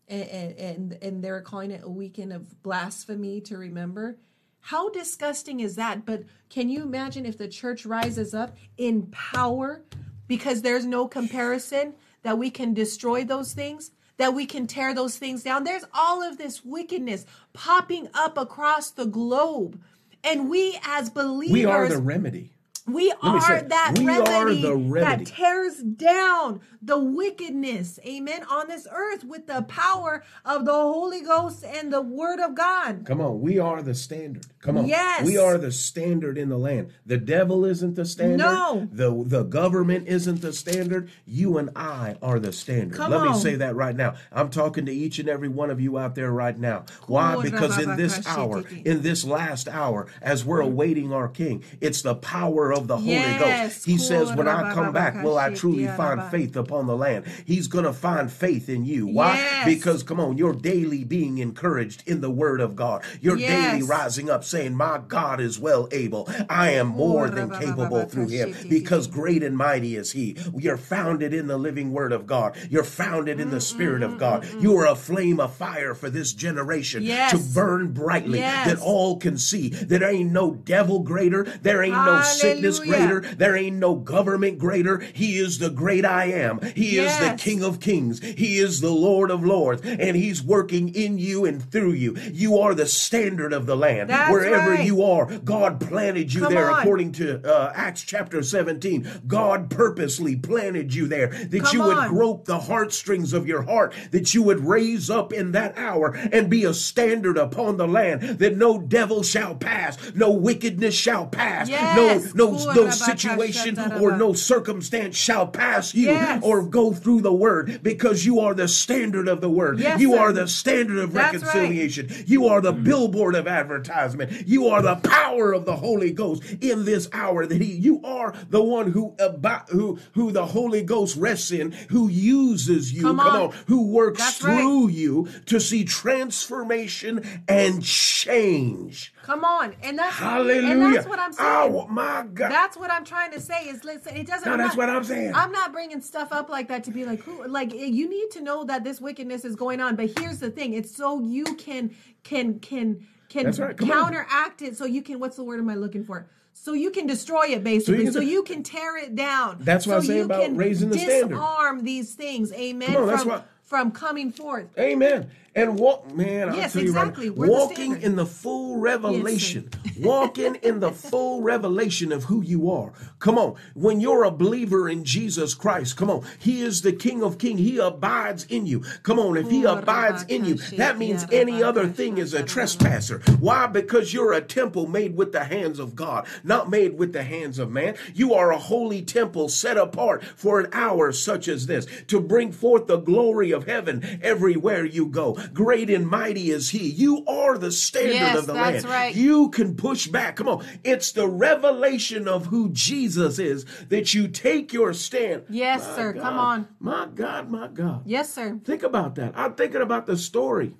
and and and they were calling it a weekend of blasphemy to remember. How disgusting is that? But can you imagine if the church rises up in power because there's no comparison that we can destroy those things? That we can tear those things down. There's all of this wickedness popping up across the globe. And we as believers We are the remedy. We are say, that we are remedy, the remedy. that tears down the wickedness, amen, on this earth with the power of the Holy Ghost and the Word of God. Come on, we are the standard. Come on. Yes. We are the standard in the land. The devil isn't the standard. No. The the government isn't the standard. You and I are the standard. Come Let on. me say that right now. I'm talking to each and every one of you out there right now. Why? Because in this hour, in this last hour, as we're mm. awaiting our king, it's the power of the Holy Yes. Ghost. He says, When I come back, will I truly find faith upon the land? He's gonna find faith in you. Why? Yes. Because come on, you're daily being encouraged in the word of God. You're Yes. daily rising up saying, My God is well able. I am more than capable through him because great and mighty is he. You're founded in the living word of God. You're founded in the spirit of God. You are a flame of fire for this generation Yes. to burn brightly Yes. that all can see. There ain't no devil greater. There ain't no sickness greater. There ain't no government greater. He is the great I am. He is the King of kings. He is the Lord of lords. And he's working in you and through you. You are the standard of the land. That's Wherever right. you are, God planted you Come there on. according to uh, Acts chapter 17. God purposely planted you there that Come you would on. grope the heartstrings of your heart, that you would raise up in that hour and be a standard upon the land, that no devil shall pass, no wickedness shall pass, Yes. no, no, no Kurabaka situation or no circumstance shall pass you Yes. or go through the word because you are the standard of the word. Yes, you sir. are the standard of That's right. reconciliation. You are the mm. billboard of advertisement. You are the power of the Holy Ghost in this hour that he you are the one who about who who the Holy Ghost rests in, who uses you, Come on. who works That's right. through you to see transformation and change. Come on. And that's Hallelujah. And that's what I'm saying. Oh my God. That's what I'm trying to say is listen, it doesn't No, I'm that's not- what I'm saying. I'm not bringing stuff up like that to be like who like eh, you need to know that this wickedness is going on, but here's the thing, it's so you can can can can right, come on. counteract it so you can what's the word am I looking for? So you can destroy it basically. can So you can, tear it down. That's what so I'm saying you about can raising the standard. disarm these things. Amen. On, from, from coming forth. Amen. And walk, man. Yes, exactly. right, We're the walking in the full revelation, walking in the full revelation of who you are. Come on, when you're a believer in Jesus Christ, come on, He is the King of Kings. He abides in you. Come on, if He abides in you, that means any other thing is a trespasser. Why? Because you're a temple made with the hands of God, not made with the hands of man. You are a holy temple set apart for an hour such as this to bring forth the glory of heaven everywhere you go. Great and mighty is He. You are the standard Yes, of the that's land. right. You can push back. Come on. It's the revelation of who Jesus is that you take your stand. Yes, My sir. God, Come on. My God, my God. Yes, sir. Think about that. I'm thinking about the story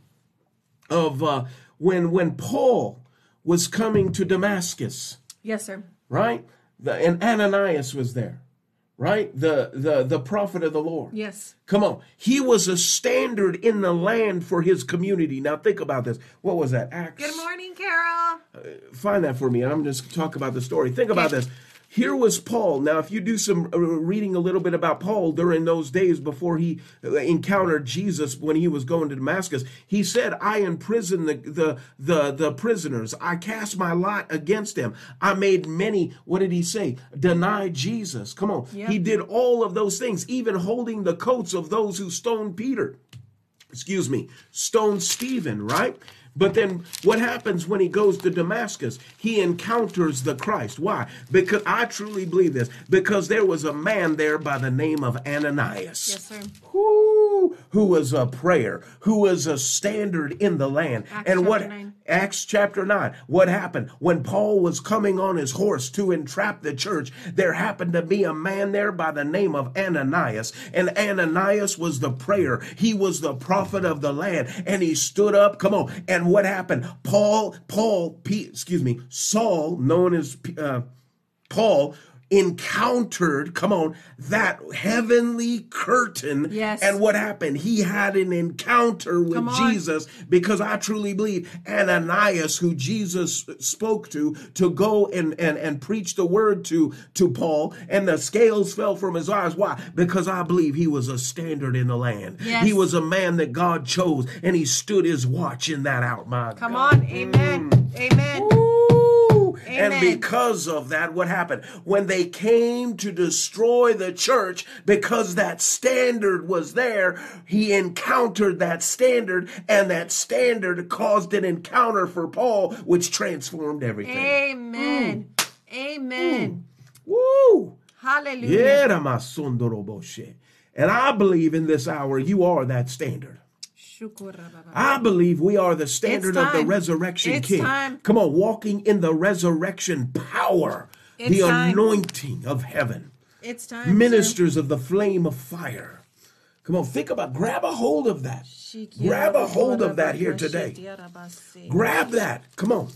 of uh, when when Paul was coming to Damascus, Yes, sir. right? The, and Ananias was there, right? The the the prophet of the Lord. Yes. Come on. He was a standard in the land for his community. Now think about this. What was that? Acts. Good morning, Carol. Uh, find that for me. And I'm just talk about the story. Think about this. Here was Paul. Now, if you do some uh, reading a little bit about Paul during those days before he uh, encountered Jesus when he was going to Damascus, he said, "I imprisoned the the the, the prisoners. I cast my lot against them. I made many. What did he say? Deny Jesus. Come on. He did all of those things, even holding the coats of those who stoned Peter." excuse me, stone Stephen, right? But then what happens when he goes to Damascus? He encounters the Christ. Why? Because I truly believe this. Because there was a man there by the name of Ananias. Yes, sir. Who, who was a prayer, who was a standard in the land. Acts and what nine. Acts chapter 9. What happened? When Paul was coming on his horse to entrap the church, there happened to be a man there by the name of Ananias. And Ananias was the prayer. He was the prophet of the land. And he stood up. Come on. And what happened? Paul, Paul, P, excuse me, Saul, known as uh, Paul, encountered, come on, that heavenly curtain. Yes. And what happened? He had an encounter with Jesus because I truly believe Ananias, who Jesus spoke to, to go and, and, and preach the word to, to Paul, and the scales fell from his eyes. Why? Because I believe he was a standard in the land. Yes. He was a man that God chose, and he stood his watch in that out. My Come God. on. Amen. Mm. Amen. And because of that, what happened? When they came to destroy the church, because that standard was there, he encountered that standard, and that standard caused an encounter for Paul, which transformed everything. Amen. Mm. Amen. Mm. Woo! Hallelujah. And I believe in this hour you are that standard. I believe we are the standard of the resurrection It's king. time. Come on, walking in the resurrection power, It's the time. anointing of heaven, It's time. ministers of the flame of fire. Come on, think about, grab a hold of that. Grab a hold of that here today. Grab that. Come on.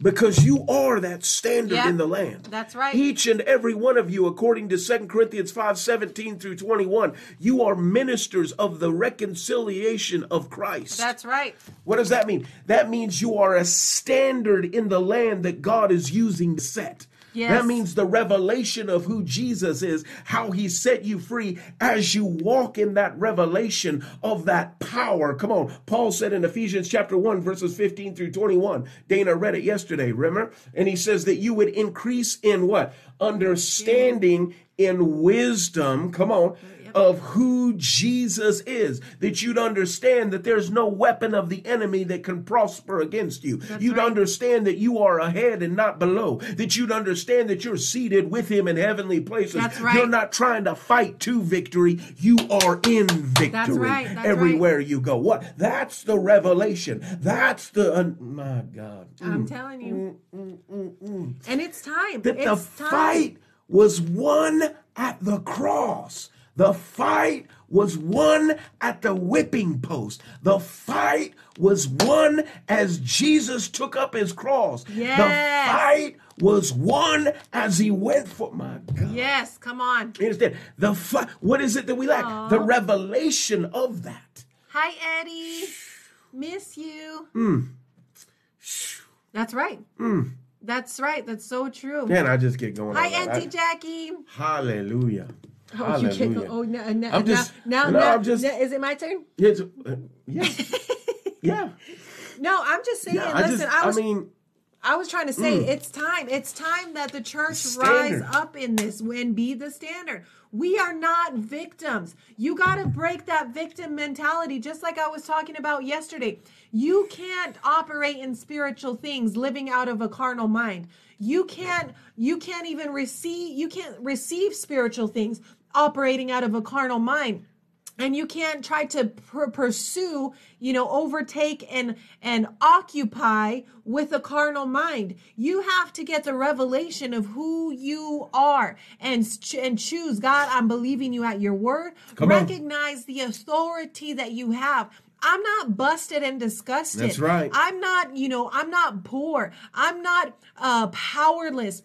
Because you are that standard Yep. in the land. That's right. Each and every one of you, according to 2 Corinthians 5 17 through 21, you are ministers of the reconciliation of Christ. That's right. What does that mean? That means you are a standard in the land that God is using to set. Yes. That means the revelation of who Jesus is, how he set you free as you walk in that revelation of that power. Come on. Paul said in Ephesians chapter 1, verses 15 through 21. Dana read it yesterday, remember? And he says that you would increase in what? Understanding in wisdom. Come on of who Jesus is, that you'd understand that there's no weapon of the enemy that can prosper against you. you'd right. understand that you are ahead and not below, that you'd understand that you're seated with him in heavenly places. That's right. You're not trying to fight to victory, you are in victory That's right, that's everywhere you go. What? That's the revelation. That's the, uh, my God. I'm mm. telling you. Mm, mm, and it's time. that the time. fight was won at the cross. The fight was won at the whipping post. The fight was won as Jesus took up his cross. Yes. The fight was won as he went for my God. Yes, come on. You understand? The fight. What is it that we lack? The revelation of that. Hi, Eddie. Miss you. Hmm. That's right. That's right. That's so true. Man, I just get going. Hi. Auntie Jackie. Hallelujah. Oh, you can't go. Oh, no, no, I'm just- now, now, no, now, I'm just- now- is it my turn? It's, uh, yeah. yeah. No, I'm just saying. Yeah. I listen, just, I I was, mean, I was trying to say it's time. It's time that the church Standard. rise up in this and be the standard. We are not victims. You got to break that victim mentality, just like I was talking about yesterday. You can't operate in spiritual things living out of a carnal mind. You can't. You can't even receive. You can't receive spiritual things operating out of a carnal mind and you can't try to pr- pursue you know overtake and and occupy with a carnal mind you have to get the revelation of who you are and ch- and choose god i'm believing you at your word Come on. recognize the authority that you have I'm not busted and disgusted. That's right. I'm not, you know, I'm not poor. I'm not uh powerless.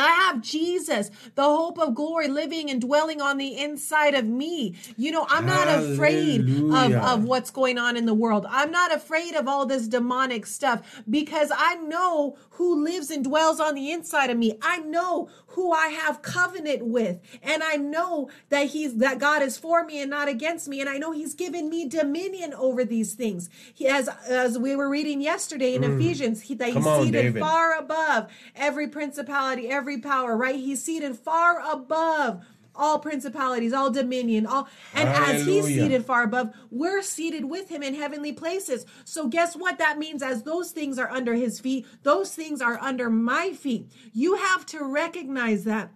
I have Jesus, the hope of glory, living and dwelling on the inside of me. You know, I'm not afraid of, of what's going on in the world. I'm not afraid of all this demonic stuff because I know who lives and dwells on the inside of me. I know who I have covenant with. And I know that he's that God is for me and not against me. And I know he's given me dominion over these things. He as as we were reading yesterday in Ephesians, he, that he's Mm. On, seated David. far above every principality, every power, right? He's seated far above all principalities, all dominion, all and as he's seated far above, we're seated with him in heavenly places. So guess what? That means as those things are under his feet, those things are under my feet. You have to recognize that.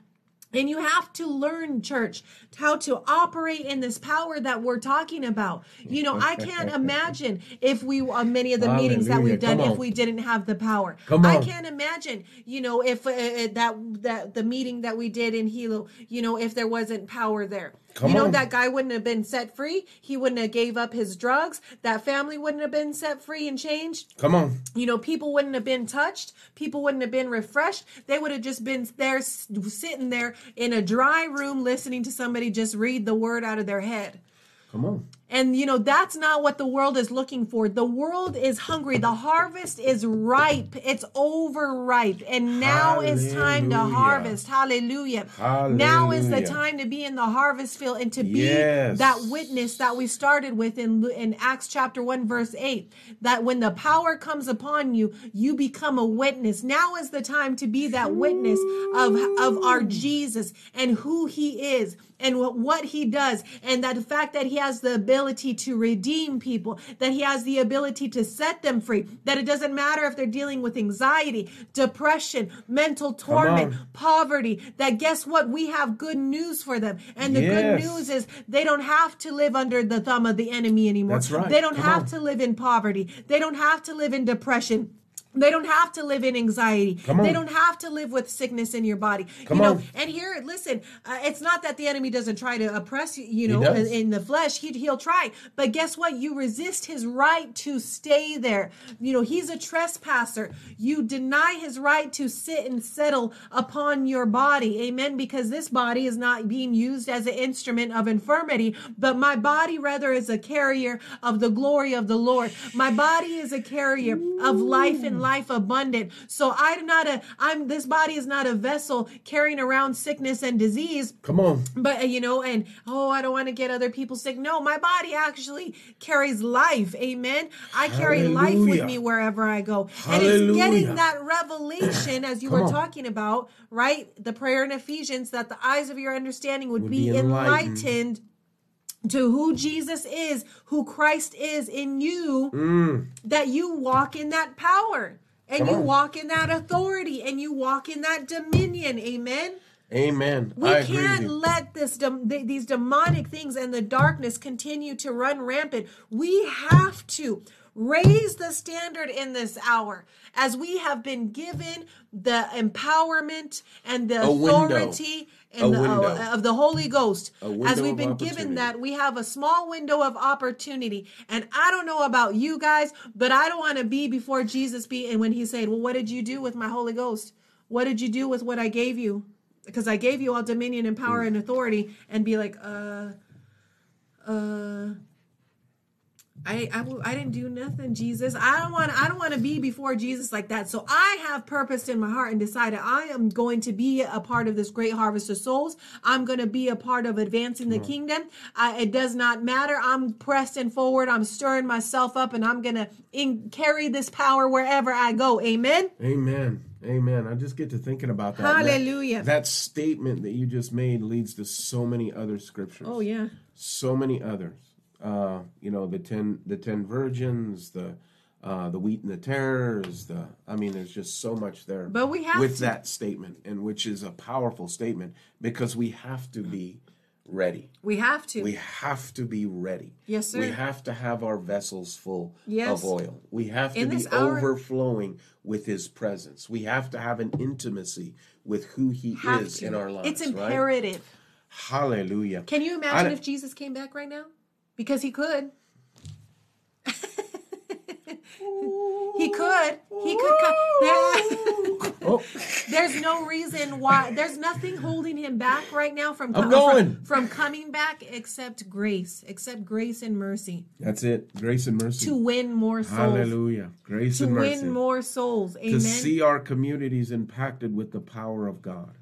And you have to learn, church, how to operate in this power that we're talking about. You know, I can't imagine if we, uh, many of the meetings that we've done, if we didn't have the power. I can't imagine, you know, if uh, uh, that that the meeting that we did in Hilo, you know, if there wasn't power there. Come you know on. that guy wouldn't have been set free. He wouldn't have gave up his drugs. That family wouldn't have been set free and changed. Come on. You know, people wouldn't have been touched. People wouldn't have been refreshed. They would have just been there, sitting there in a dry room, listening to somebody just read the word out of their head. Come on. And you know, that's not what the world is looking for. The world is hungry. The harvest is ripe. It's overripe. And now is time to harvest. Hallelujah. Now is the time to be in the harvest field and to be Yes. that witness that we started with in, in Acts chapter 1, verse 8. That when the power comes upon you, you become a witness. Now is the time to be that witness of, of our Jesus and who he is and what, what he does and that the fact that he has the ability to redeem people that he has the ability to set them free that it doesn't matter if they're dealing with anxiety depression mental torment poverty that guess what? We have good news for them. And the good news is they don't have to live under the thumb of the enemy anymore. That's right. they don't Come have on. to live in poverty. They don't have to live in depression they don't have to live in anxiety. They don't have to live with sickness in your body. Come you know, on. and here, listen, uh, it's not that the enemy doesn't try to oppress you, you know, in, in the flesh. He, he'll try. But guess what? You resist his right to stay there. You know, he's a trespasser. You deny his right to sit and settle upon your body. Amen. Because this body is not being used as an instrument of infirmity, but my body rather is a carrier of the glory of the Lord. My body is a carrier of life and life abundant. So I'm not a, I'm, this body is not a vessel carrying around sickness and disease Come on. but uh, you know and oh i don't want to get other people sick no my body actually carries life amen i carry life with me wherever i go Hallelujah. and it's getting that revelation as you Come were on. talking about right the prayer in ephesians that the eyes of your understanding would, Would be, be enlightened. enlightened to who Jesus is, who Christ is in you, that you walk in that power and Mm. Come you on. walk in that authority and you walk in that dominion. Amen. Amen. We I can't let this th- these demonic things and the darkness continue to run rampant. We have to raise the standard in this hour as we have been given the empowerment and the authority And the, uh, of the Holy Ghost. As we've been given that, we have a small window of opportunity. And I don't know about you guys, but I don't want to be before Jesus be and when he said, "Well, what did you do with my Holy Ghost? What did you do with what I gave you?" Because I gave you all dominion and power and authority, and be like, "Uh, uh." I, I, I didn't do nothing, Jesus. I don't want I don't want to be before Jesus like that. So I have purposed in my heart and decided I am going to be a part of this great harvest of souls. I'm going to be a part of advancing the kingdom. I, it does not matter. I'm pressing forward. I'm stirring myself up, and I'm going to in, carry this power wherever I go. Amen. Amen. Amen. I just get to thinking about that. That- Hallelujah. That, statement that you just made leads to so many other scriptures. Oh yeah. So many others. Uh, you know, the ten the ten virgins, the uh, the wheat and the tares, the I mean, there's just so much there. But we have with to- that statement, and which is a powerful statement because we have to be ready. We have to. We have to be ready. Yes, sir. We have to have our vessels full Yes. of oil. We have to In be overflowing with His presence. We have to have an intimacy with who He Have is to. in our lives. It's right? imperative. Hallelujah. Can you imagine I- if Jesus came back right now? Because he could. he could. He could come. Oh, there's no reason why. There's nothing holding him back right now from, I'm from- going. from coming back except grace, except grace and mercy that's it. Grace and mercy. to win more souls. Hallelujah. Grace To and mercy. win more souls. Amen. to see our communities impacted with the power of God.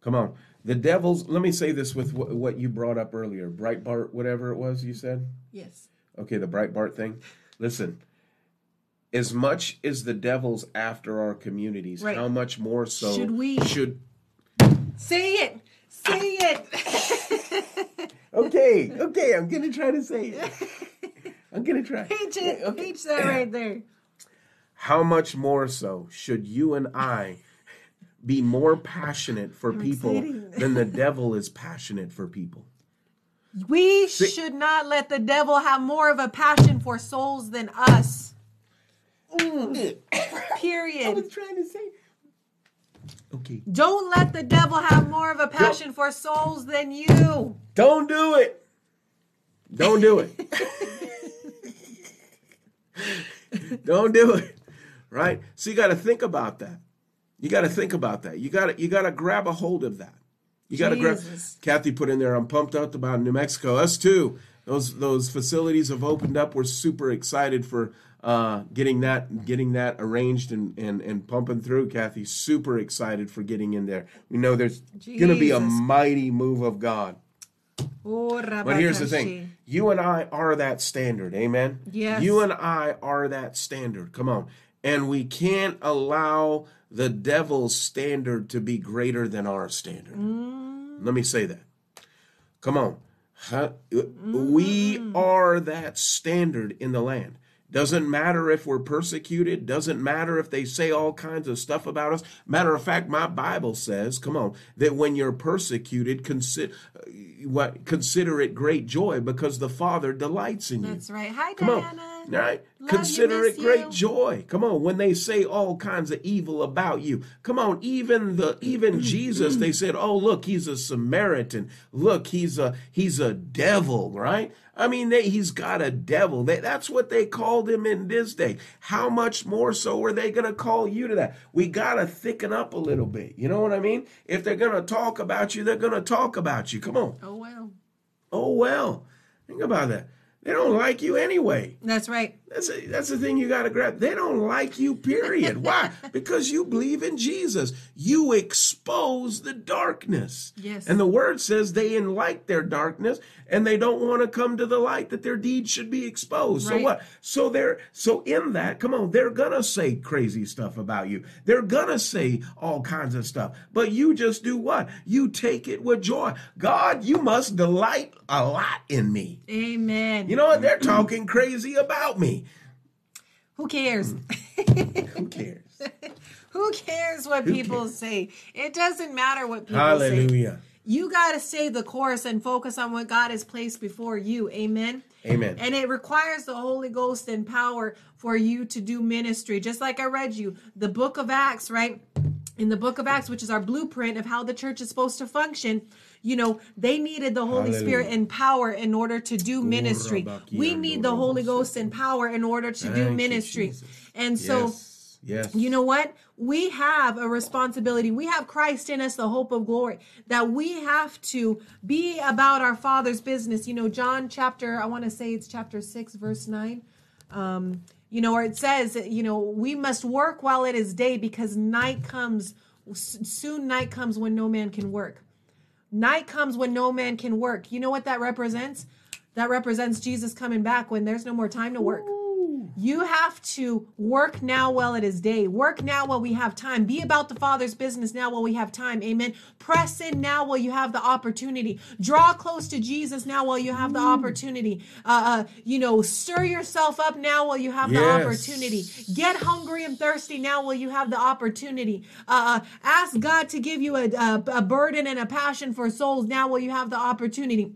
Come on. The devil's, let me say this with what, what you brought up earlier Breitbart, whatever it was you said. yes. Okay, the Breitbart thing. Listen, as much as the devil's after our communities, Right. how much more so Should we- should Say it. Say it. Okay, okay, I'm gonna try to say it. I'm gonna try. Preach it. Okay. Preach that right there. How much more so should you and I be more passionate for people excited. than the devil is passionate for people? We should not let the devil have more of a passion for souls than us. Mm. Mm. Period. trying to say. Okay. Don't let the devil have more of a passion for souls than you. Don't do it. Don't do it. Don't do it. Right? So you got to think about that. You got to think about that. You got to you got to grab a hold of that. You got to grab. Kathy put in there. I'm pumped up about New Mexico. Us too. Those those facilities have opened up. We're super excited for uh, getting that getting that arranged and, and and pumping through. Kathy, super excited for getting in there. We know there's going to be a mighty move of God. Oh, But here's the thing you and I are that standard. Amen. Yes. You and I are that standard. Come on. And we can't allow the devil's standard to be greater than our standard. Mm. Let me say that. Come on. Huh? We Mm. are that standard in the land. Doesn't matter if we're persecuted. Doesn't matter if they say all kinds of stuff about us. Matter of fact, my Bible says, come on, that when you're persecuted, consider what consider it great joy because the Father delights in you. That's right. Hi, Come Diana. on. Right? Love Consider it great you. joy. Come on. When they say all kinds of evil about you. Come on. Even the even mm, Jesus, mm. they said, Oh, look, he's a Samaritan. Look, he's a he's a devil, right? I mean, they, he's got a devil. They, that's what they called him in this day. How much more so are they going to call you to that? We got to thicken up a little bit. You know what I mean? If they're going to talk about you, they're going to talk about you. Come on. Oh, well. Oh, well. Think about that. They don't like you anyway. That's right. That's a, that's the thing you got to grab. They don't like you, period. Why? because you believe in Jesus. You expose the darkness. Yes. And the word says they enlight their darkness and they don't want to come to the light that their deeds should be exposed. So what? So they're so in that, come on, they're gonna say crazy stuff about you. They're gonna say all kinds of stuff. But you just do what? You take it with joy. God, you must delight a lot in me. Amen. You know what? They're talking crazy about me. Who cares? Hmm. Who cares? Who cares what people say? It doesn't matter what people say. Hallelujah. You got to stay the course and focus on what God has placed before you. Amen. Amen. And it requires the Holy Ghost and power for you to do ministry. Just like I read you, the book of Acts, right? In the book of Acts, which is our blueprint of how the church is supposed to function, you know, they needed the Holy Hallelujah. Spirit and power in order to do ministry. We need the Holy Ghost and power in order to Thank do ministry. And so, yes. yes. you know what? We have a responsibility. We have Christ in us, the hope of glory, that we have to be about our Father's business. You know, John chapter, I want to say it's chapter 6, verse 9. Um, you know, where it says, you know, we must work while it is day because night comes, soon night comes when no man can work. Night comes when no man can work. You know what that represents? That represents Jesus coming back when there's no more time to work. You have to work now while it is day. Work now while we have time. Be about the Father's business now while we have time. Amen. Press in now while you have the opportunity. Draw close to Jesus now while you have the opportunity. Uh, uh, you know, stir yourself up now while you have the opportunity. Get hungry and thirsty now while you have the opportunity. Uh, uh, ask God to give you a, a, a burden and a passion for souls now while you have the opportunity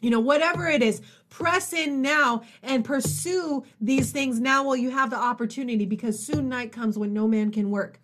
you know, whatever it is, press in now and pursue these things now while you have the opportunity because soon night comes when no man can work.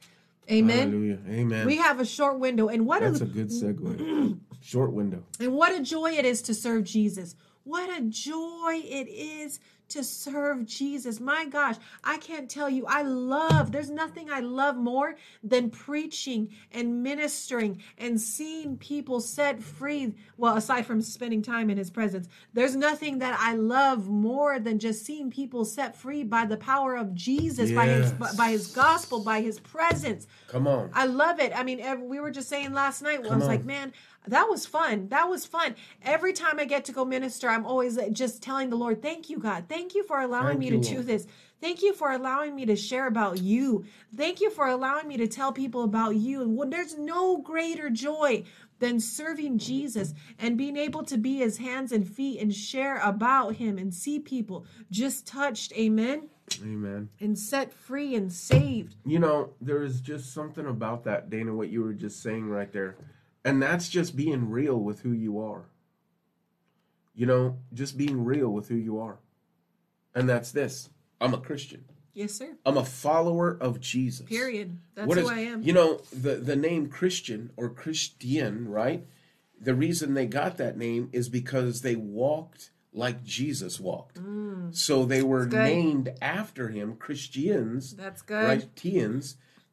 Amen. Hallelujah. Amen. We have a short window and what That's a, a good segue. Short window. and what a joy it is to serve Jesus. What a joy it is to serve Jesus. My gosh, I can't tell you. I love, there's nothing I love more than preaching and ministering and seeing people set free. Well, aside from spending time in his presence, there's nothing that I love more than just seeing people set free by the power of Jesus, by his by his gospel, by his presence. Come on. I love it. I mean, we were just saying last night, I was like, man, that was fun. That was fun. Every time I get to go minister, I'm always just telling the Lord, thank you, God. Thank you for allowing Thank me to do this. Thank you for allowing me to share about you. Thank you for allowing me to tell people about you. And there's no greater joy than serving Jesus and being able to be his hands and feet and share about him and see people just touched, amen, Amen. and set free and saved. You know, there is just something about that, Dana, what you were just saying right there. And that's just being real with who you are. You know, just being real with who you are. And that's this I'm a Christian, Yes, sir. I'm a follower of Jesus. Period. That's What who is- I am. You know, the, the name Christian or Christian, right, the reason they got that name is because they walked like Jesus walked. Mm. So they were named after him, Christians. That's good. Right?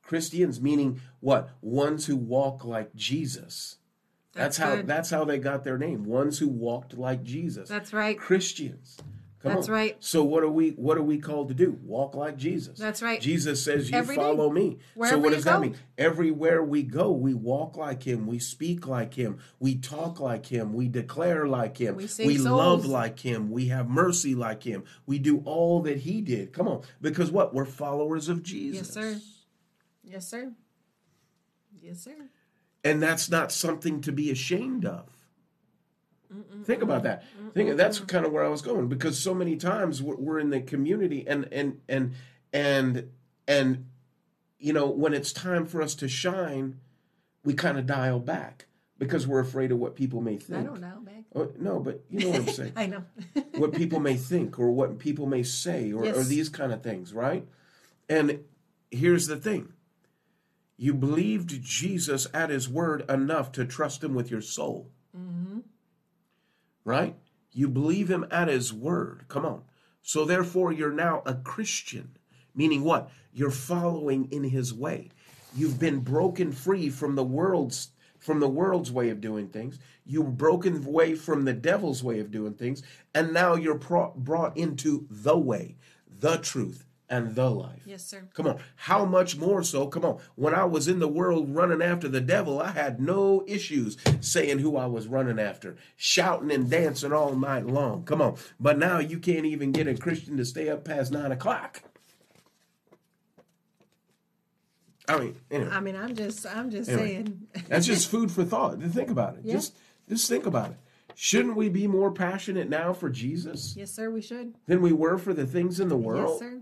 Tians. Christians meaning what? Ones who walk like Jesus. That's, That's how good. that's how they got their name. Ones who walked like Jesus. That's right. Christians. Come That's on. right. So what are we what are we called to do? Walk like Jesus. That's right. Jesus says you Every day. follow me. so what does that go. mean? Everywhere we go, we walk like him, we speak like him, we talk like him, we declare like him, We save love like him, we have mercy like him. We do all that he did. Come on. Because what? We're followers of Jesus. Yes, sir. Yes, sir. Yes, sir. And that's not something to be ashamed of. Think about that. Think that's kind of where I was going because so many times we're, we're in the community and and and and and you know when it's time for us to shine, we kind of dial back because we're afraid of what people may think. I don't know. Oh, no, but you know what I'm saying. I know. what people may think or what people may say or, or these kind of things, right? And here's the thing you believed Jesus at his word enough to trust him with your soul. Mm-hmm. Right? You believe him at his word. Come on. So therefore, you're now a Christian. Meaning what? You're following in his way. You've been broken free from the world's from the world's way of doing things. You've broken away from the devil's way of doing things, and now you're pro- brought into the way, the truth, and the life. Yes, sir. Come on. How much more so? Come on. When I was in the world running after the devil, I had no issues saying who I was running after, shouting and dancing all night long. Come on. But now you can't even get a Christian to stay up past nine o'clock. I mean, anyway, I mean, I'm just, I'm just Anyway. saying. that's just food for thought. Think about it. Yeah. Just, just think about it. Shouldn't we be more passionate now for Jesus yes, sir. We should. than we were for the things in the world? Yes, sir.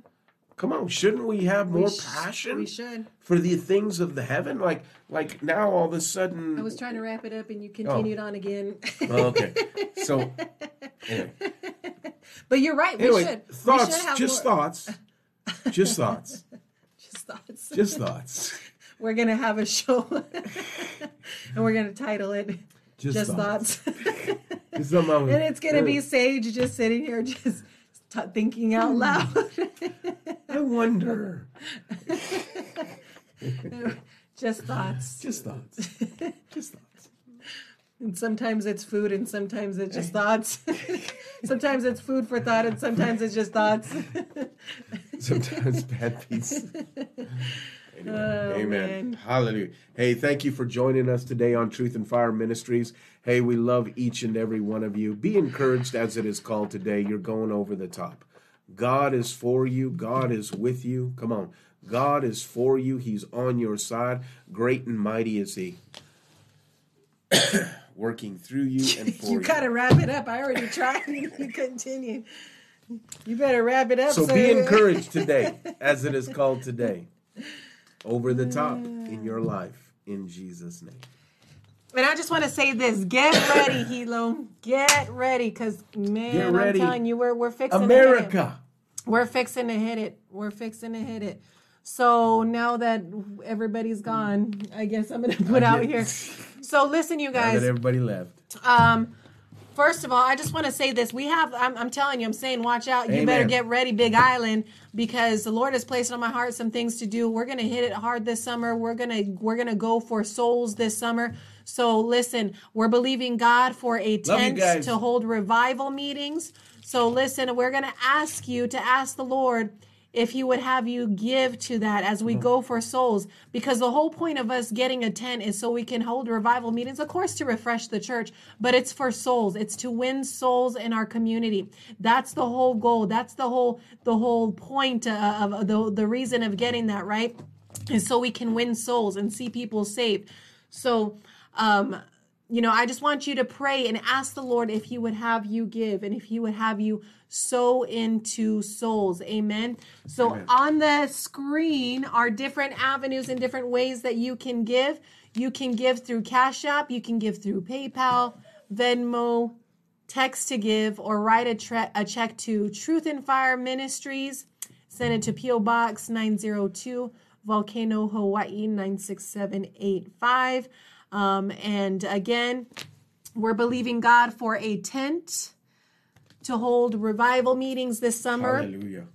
Come on, shouldn't we have more sh- passion? we should. for the things of the heaven. Like, like now all of a sudden. I was trying to wrap it up, and you oh. continued Oh. on again. Oh, okay, so anyway, but you're right. We anyway should. we thoughts, should have just more, thoughts, just thoughts, Just thoughts. just thoughts, we're gonna have a show, and we're gonna title it just, "Just thoughts. Thoughts," Just something I was- and it's gonna be Sage just sitting here, just t- thinking out hmm. loud. I wonder. just thoughts. Just thoughts. Just thoughts. And sometimes it's food, and sometimes it's just thoughts. sometimes it's food for thought, and sometimes it's just thoughts. Sometimes bad piece. Anyway, Oh, amen. man. Hallelujah. Hey, thank you for joining us today on Truth and Fire Ministries. Hey, we love each and every one of you. Be encouraged as it is called today. You're going over the top. God is for you. God is with you. Come on. God is for you. He's on your side. Great and mighty is He. Working through you and for you. you gotta wrap it up. I already tried. You continue. You better wrap it up. So sir. be encouraged today, as it is called today. Over the top in your life, in Jesus' name. And I just want to say this: Get ready, Hilo. Get ready, because man, ready. I'm telling you, we're we're fixing To hit it. America. We're fixing to hit it. We're fixing to hit it. So now that everybody's gone, I guess I'm gonna put out here. So listen, you guys. everybody left. Um, first of all, I just want to say this: we have. I'm, I'm telling you, I'm saying, watch out. You better get ready, Big Island, because the Lord has placed on my heart some things to do. We're gonna hit it hard this summer. We're gonna we're gonna go for souls this summer. So listen, we're believing God for a tent to hold revival meetings. So listen, we're gonna ask you to ask the Lord if he would have you give to that as we go for souls. Because the whole point of us getting a tent is so we can hold revival meetings of course to refresh the church but it's for souls. It's to win souls in our community. That's the whole goal. That's the whole the whole point uh, of the the reason of getting that right? Is so we can win souls and see people saved. So um you know, I just want you to pray and ask the Lord if He would have you give and if He would have you sow into souls. Amen. So Amen. on the screen are different avenues and different ways that you can give. You can give through Cash App, you can give through PayPal, Venmo, text to give, or write a, a check to Truth and Fire Ministries. Send it to P.O. Box 902, Volcano, Hawaii 96785. Um, and again, we're believing God for a tent to hold revival meetings this summer. Hallelujah.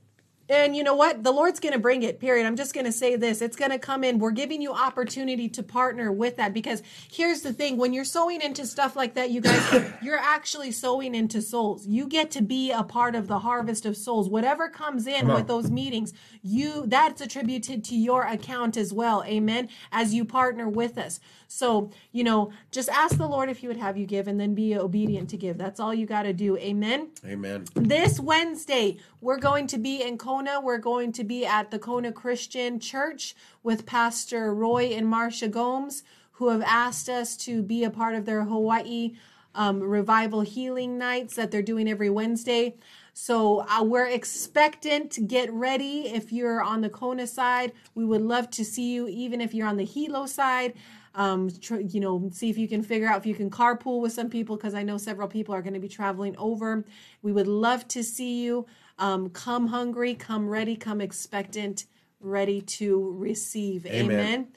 And you know what? The Lord's going to bring it, period. I'm just going to say this. It's going to come in. We're giving you opportunity to partner with that because here's the thing. When you're sowing into stuff like that, you guys, you're actually sowing into souls. You get to be a part of the harvest of souls. Whatever comes in on. with those meetings, you, that's attributed to your account as well. Amen. As you partner with us. So, you know, just ask the Lord if he would have you give and then be obedient to give. That's all you got to do. Amen Amen. this Wednesday, we're going to be in Kona. We're going to be at the Kona Christian Church with Pastor Roy and Marcia Gomes, who have asked us to be a part of their Hawaii um, revival healing nights that they're doing every Wednesday. So uh, we're expectant. To get ready. If you're on the Kona side, we would love to see you. Even if you're on the Hilo side, um, tr- you know, see if you can figure out if you can carpool with some people because I know several people are going to be traveling over. We would love to see you. Um, come hungry, come ready, come expectant, ready to receive. Amen. Amen.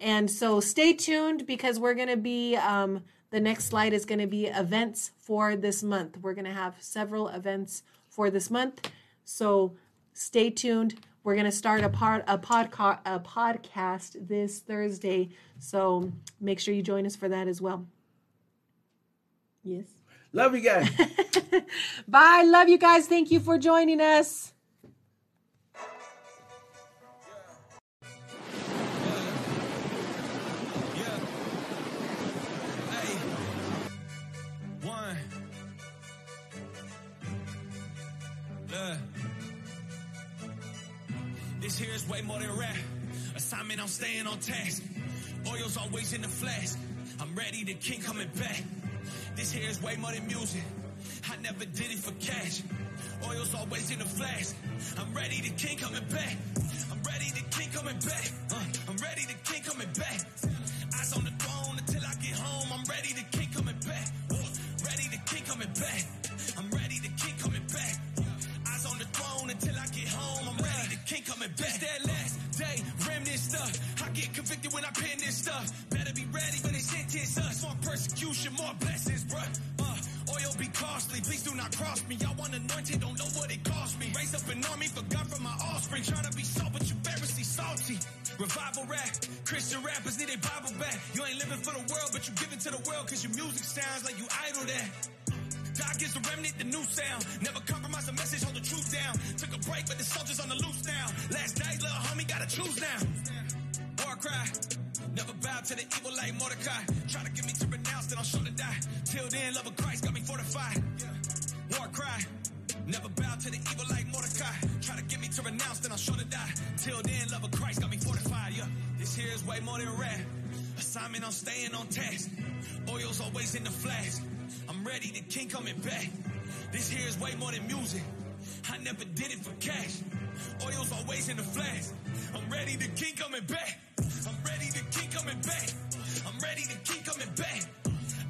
And so stay tuned because we're going to be, um, the next slide is going to be events for this month. We're going to have several events for this month. So stay tuned. We're going to start a part a podcast a podcast this Thursday. So make sure you join us for that as well. Yes. Love you guys. Bye. Love you guys. Thank you for joining us. One. Yeah. This here is way more than rap. Assignment, I'm staying on task. Oil's always in the flash. I'm ready, the king coming back. This here is way more than music. I never did it for cash. Oil's always in the flash. I'm ready, the king coming back. I'm ready, the king coming back. Uh, I'm ready, the king coming back. Eyes on the throne until I get home. I'm ready, the king coming back. Uh, ready, the king coming back. I'm ready, the king coming back. Eyes on the throne until I get home. I'm ready, the king coming back. It's that last day, remnant stuff. I get convicted when I pen this stuff. Better be ready when they sentence us. More persecution, more blessings, bruh. Uh, oil be costly, please do not cross me. I want anointed, don't know what it cost me. Raise up an army for God from my offspring. Trying to be salt, but you Pharisee salty. Revival rap, Christian rappers need a Bible back. You ain't living for the world, but you give it to the world cause your music sounds like you idol that. God gives the remnant the new sound. Never compromise the message, hold the truth down. Took a break, but the soldiers on the loose now. Last days, little homie, gotta choose now. War cry. Never bow to the evil like Mordecai. Try to get me to renounce, then I'm sure to die. Till then, love of Christ got me fortified. War cry. Never bow to the evil like Mordecai. Try to get me to renounce, then I'm sure to die. Till then, love of Christ got me fortified. Yeah, this here is way more than rap. Assignment, I'm staying on task. Oil's always in the flash. I'm ready, the king coming back. This here is way more than music. I never did it for cash. Oil's always in the flash. I'm ready, the king coming back. I'm ready, the king coming back. I'm ready, the king coming back.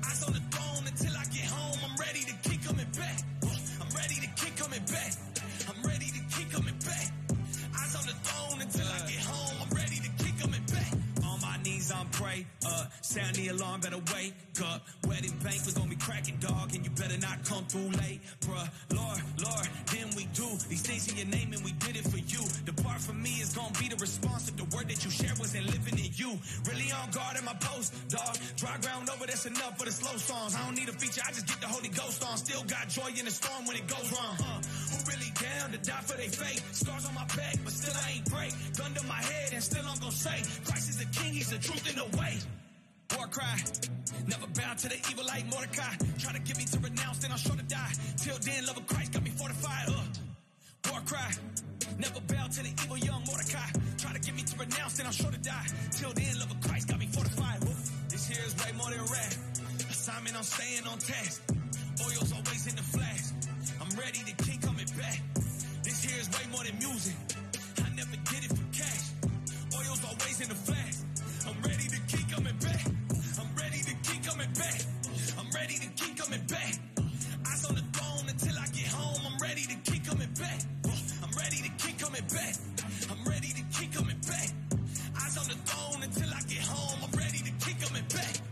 Eyes on the throne until I get home. I'm ready, the king coming back. I'm ready, the king coming back. I'm ready, the king coming back. Eyes on the throne until I get home. I'm ready, the king coming back. On my knees, I'm pray. Uh, sound the alarm, better wake up. Wedding bank, we gonna be cracking, dog, and you better not come through late, bruh. Lord, Lord, then we do these things in your name, and we did it for you. The Depart from me is gonna be the response if the word that you shared wasn't living in you. Really on guard at my post, dog. Dry ground over, that's enough for the slow songs. I don't need a feature, I just get the Holy Ghost on. Still got joy in the storm when it goes wrong. Uh, who really down to die for their faith? Scars on my back, but still I ain't break. Gun to my head, and still I'm gonna say, Christ is the King, He's the truth in the way. War cry. Never bow to the evil like Mordecai. Try to get me to renounce, then I'm sure to die. Till then, love of Christ got me fortified. Uh. War cry. Never bow to the evil young Mordecai. Try to get me to renounce, then I'm sure to die. Till then, love of Christ got me fortified. Uh. This here is way more than rap. Assignment, I'm staying on task. Oil's always in the flash. I'm ready, the king coming back. This here is way more than music. I never did it for cash. Oil's always in the flash. I'm ready, back. I'm ready to keep coming back. Eyes on the throne until I get home. I'm ready to keep coming back. I'm ready to keep coming back. I'm ready to keep coming back. Eyes on the throne until I get home. I'm ready to keep coming back.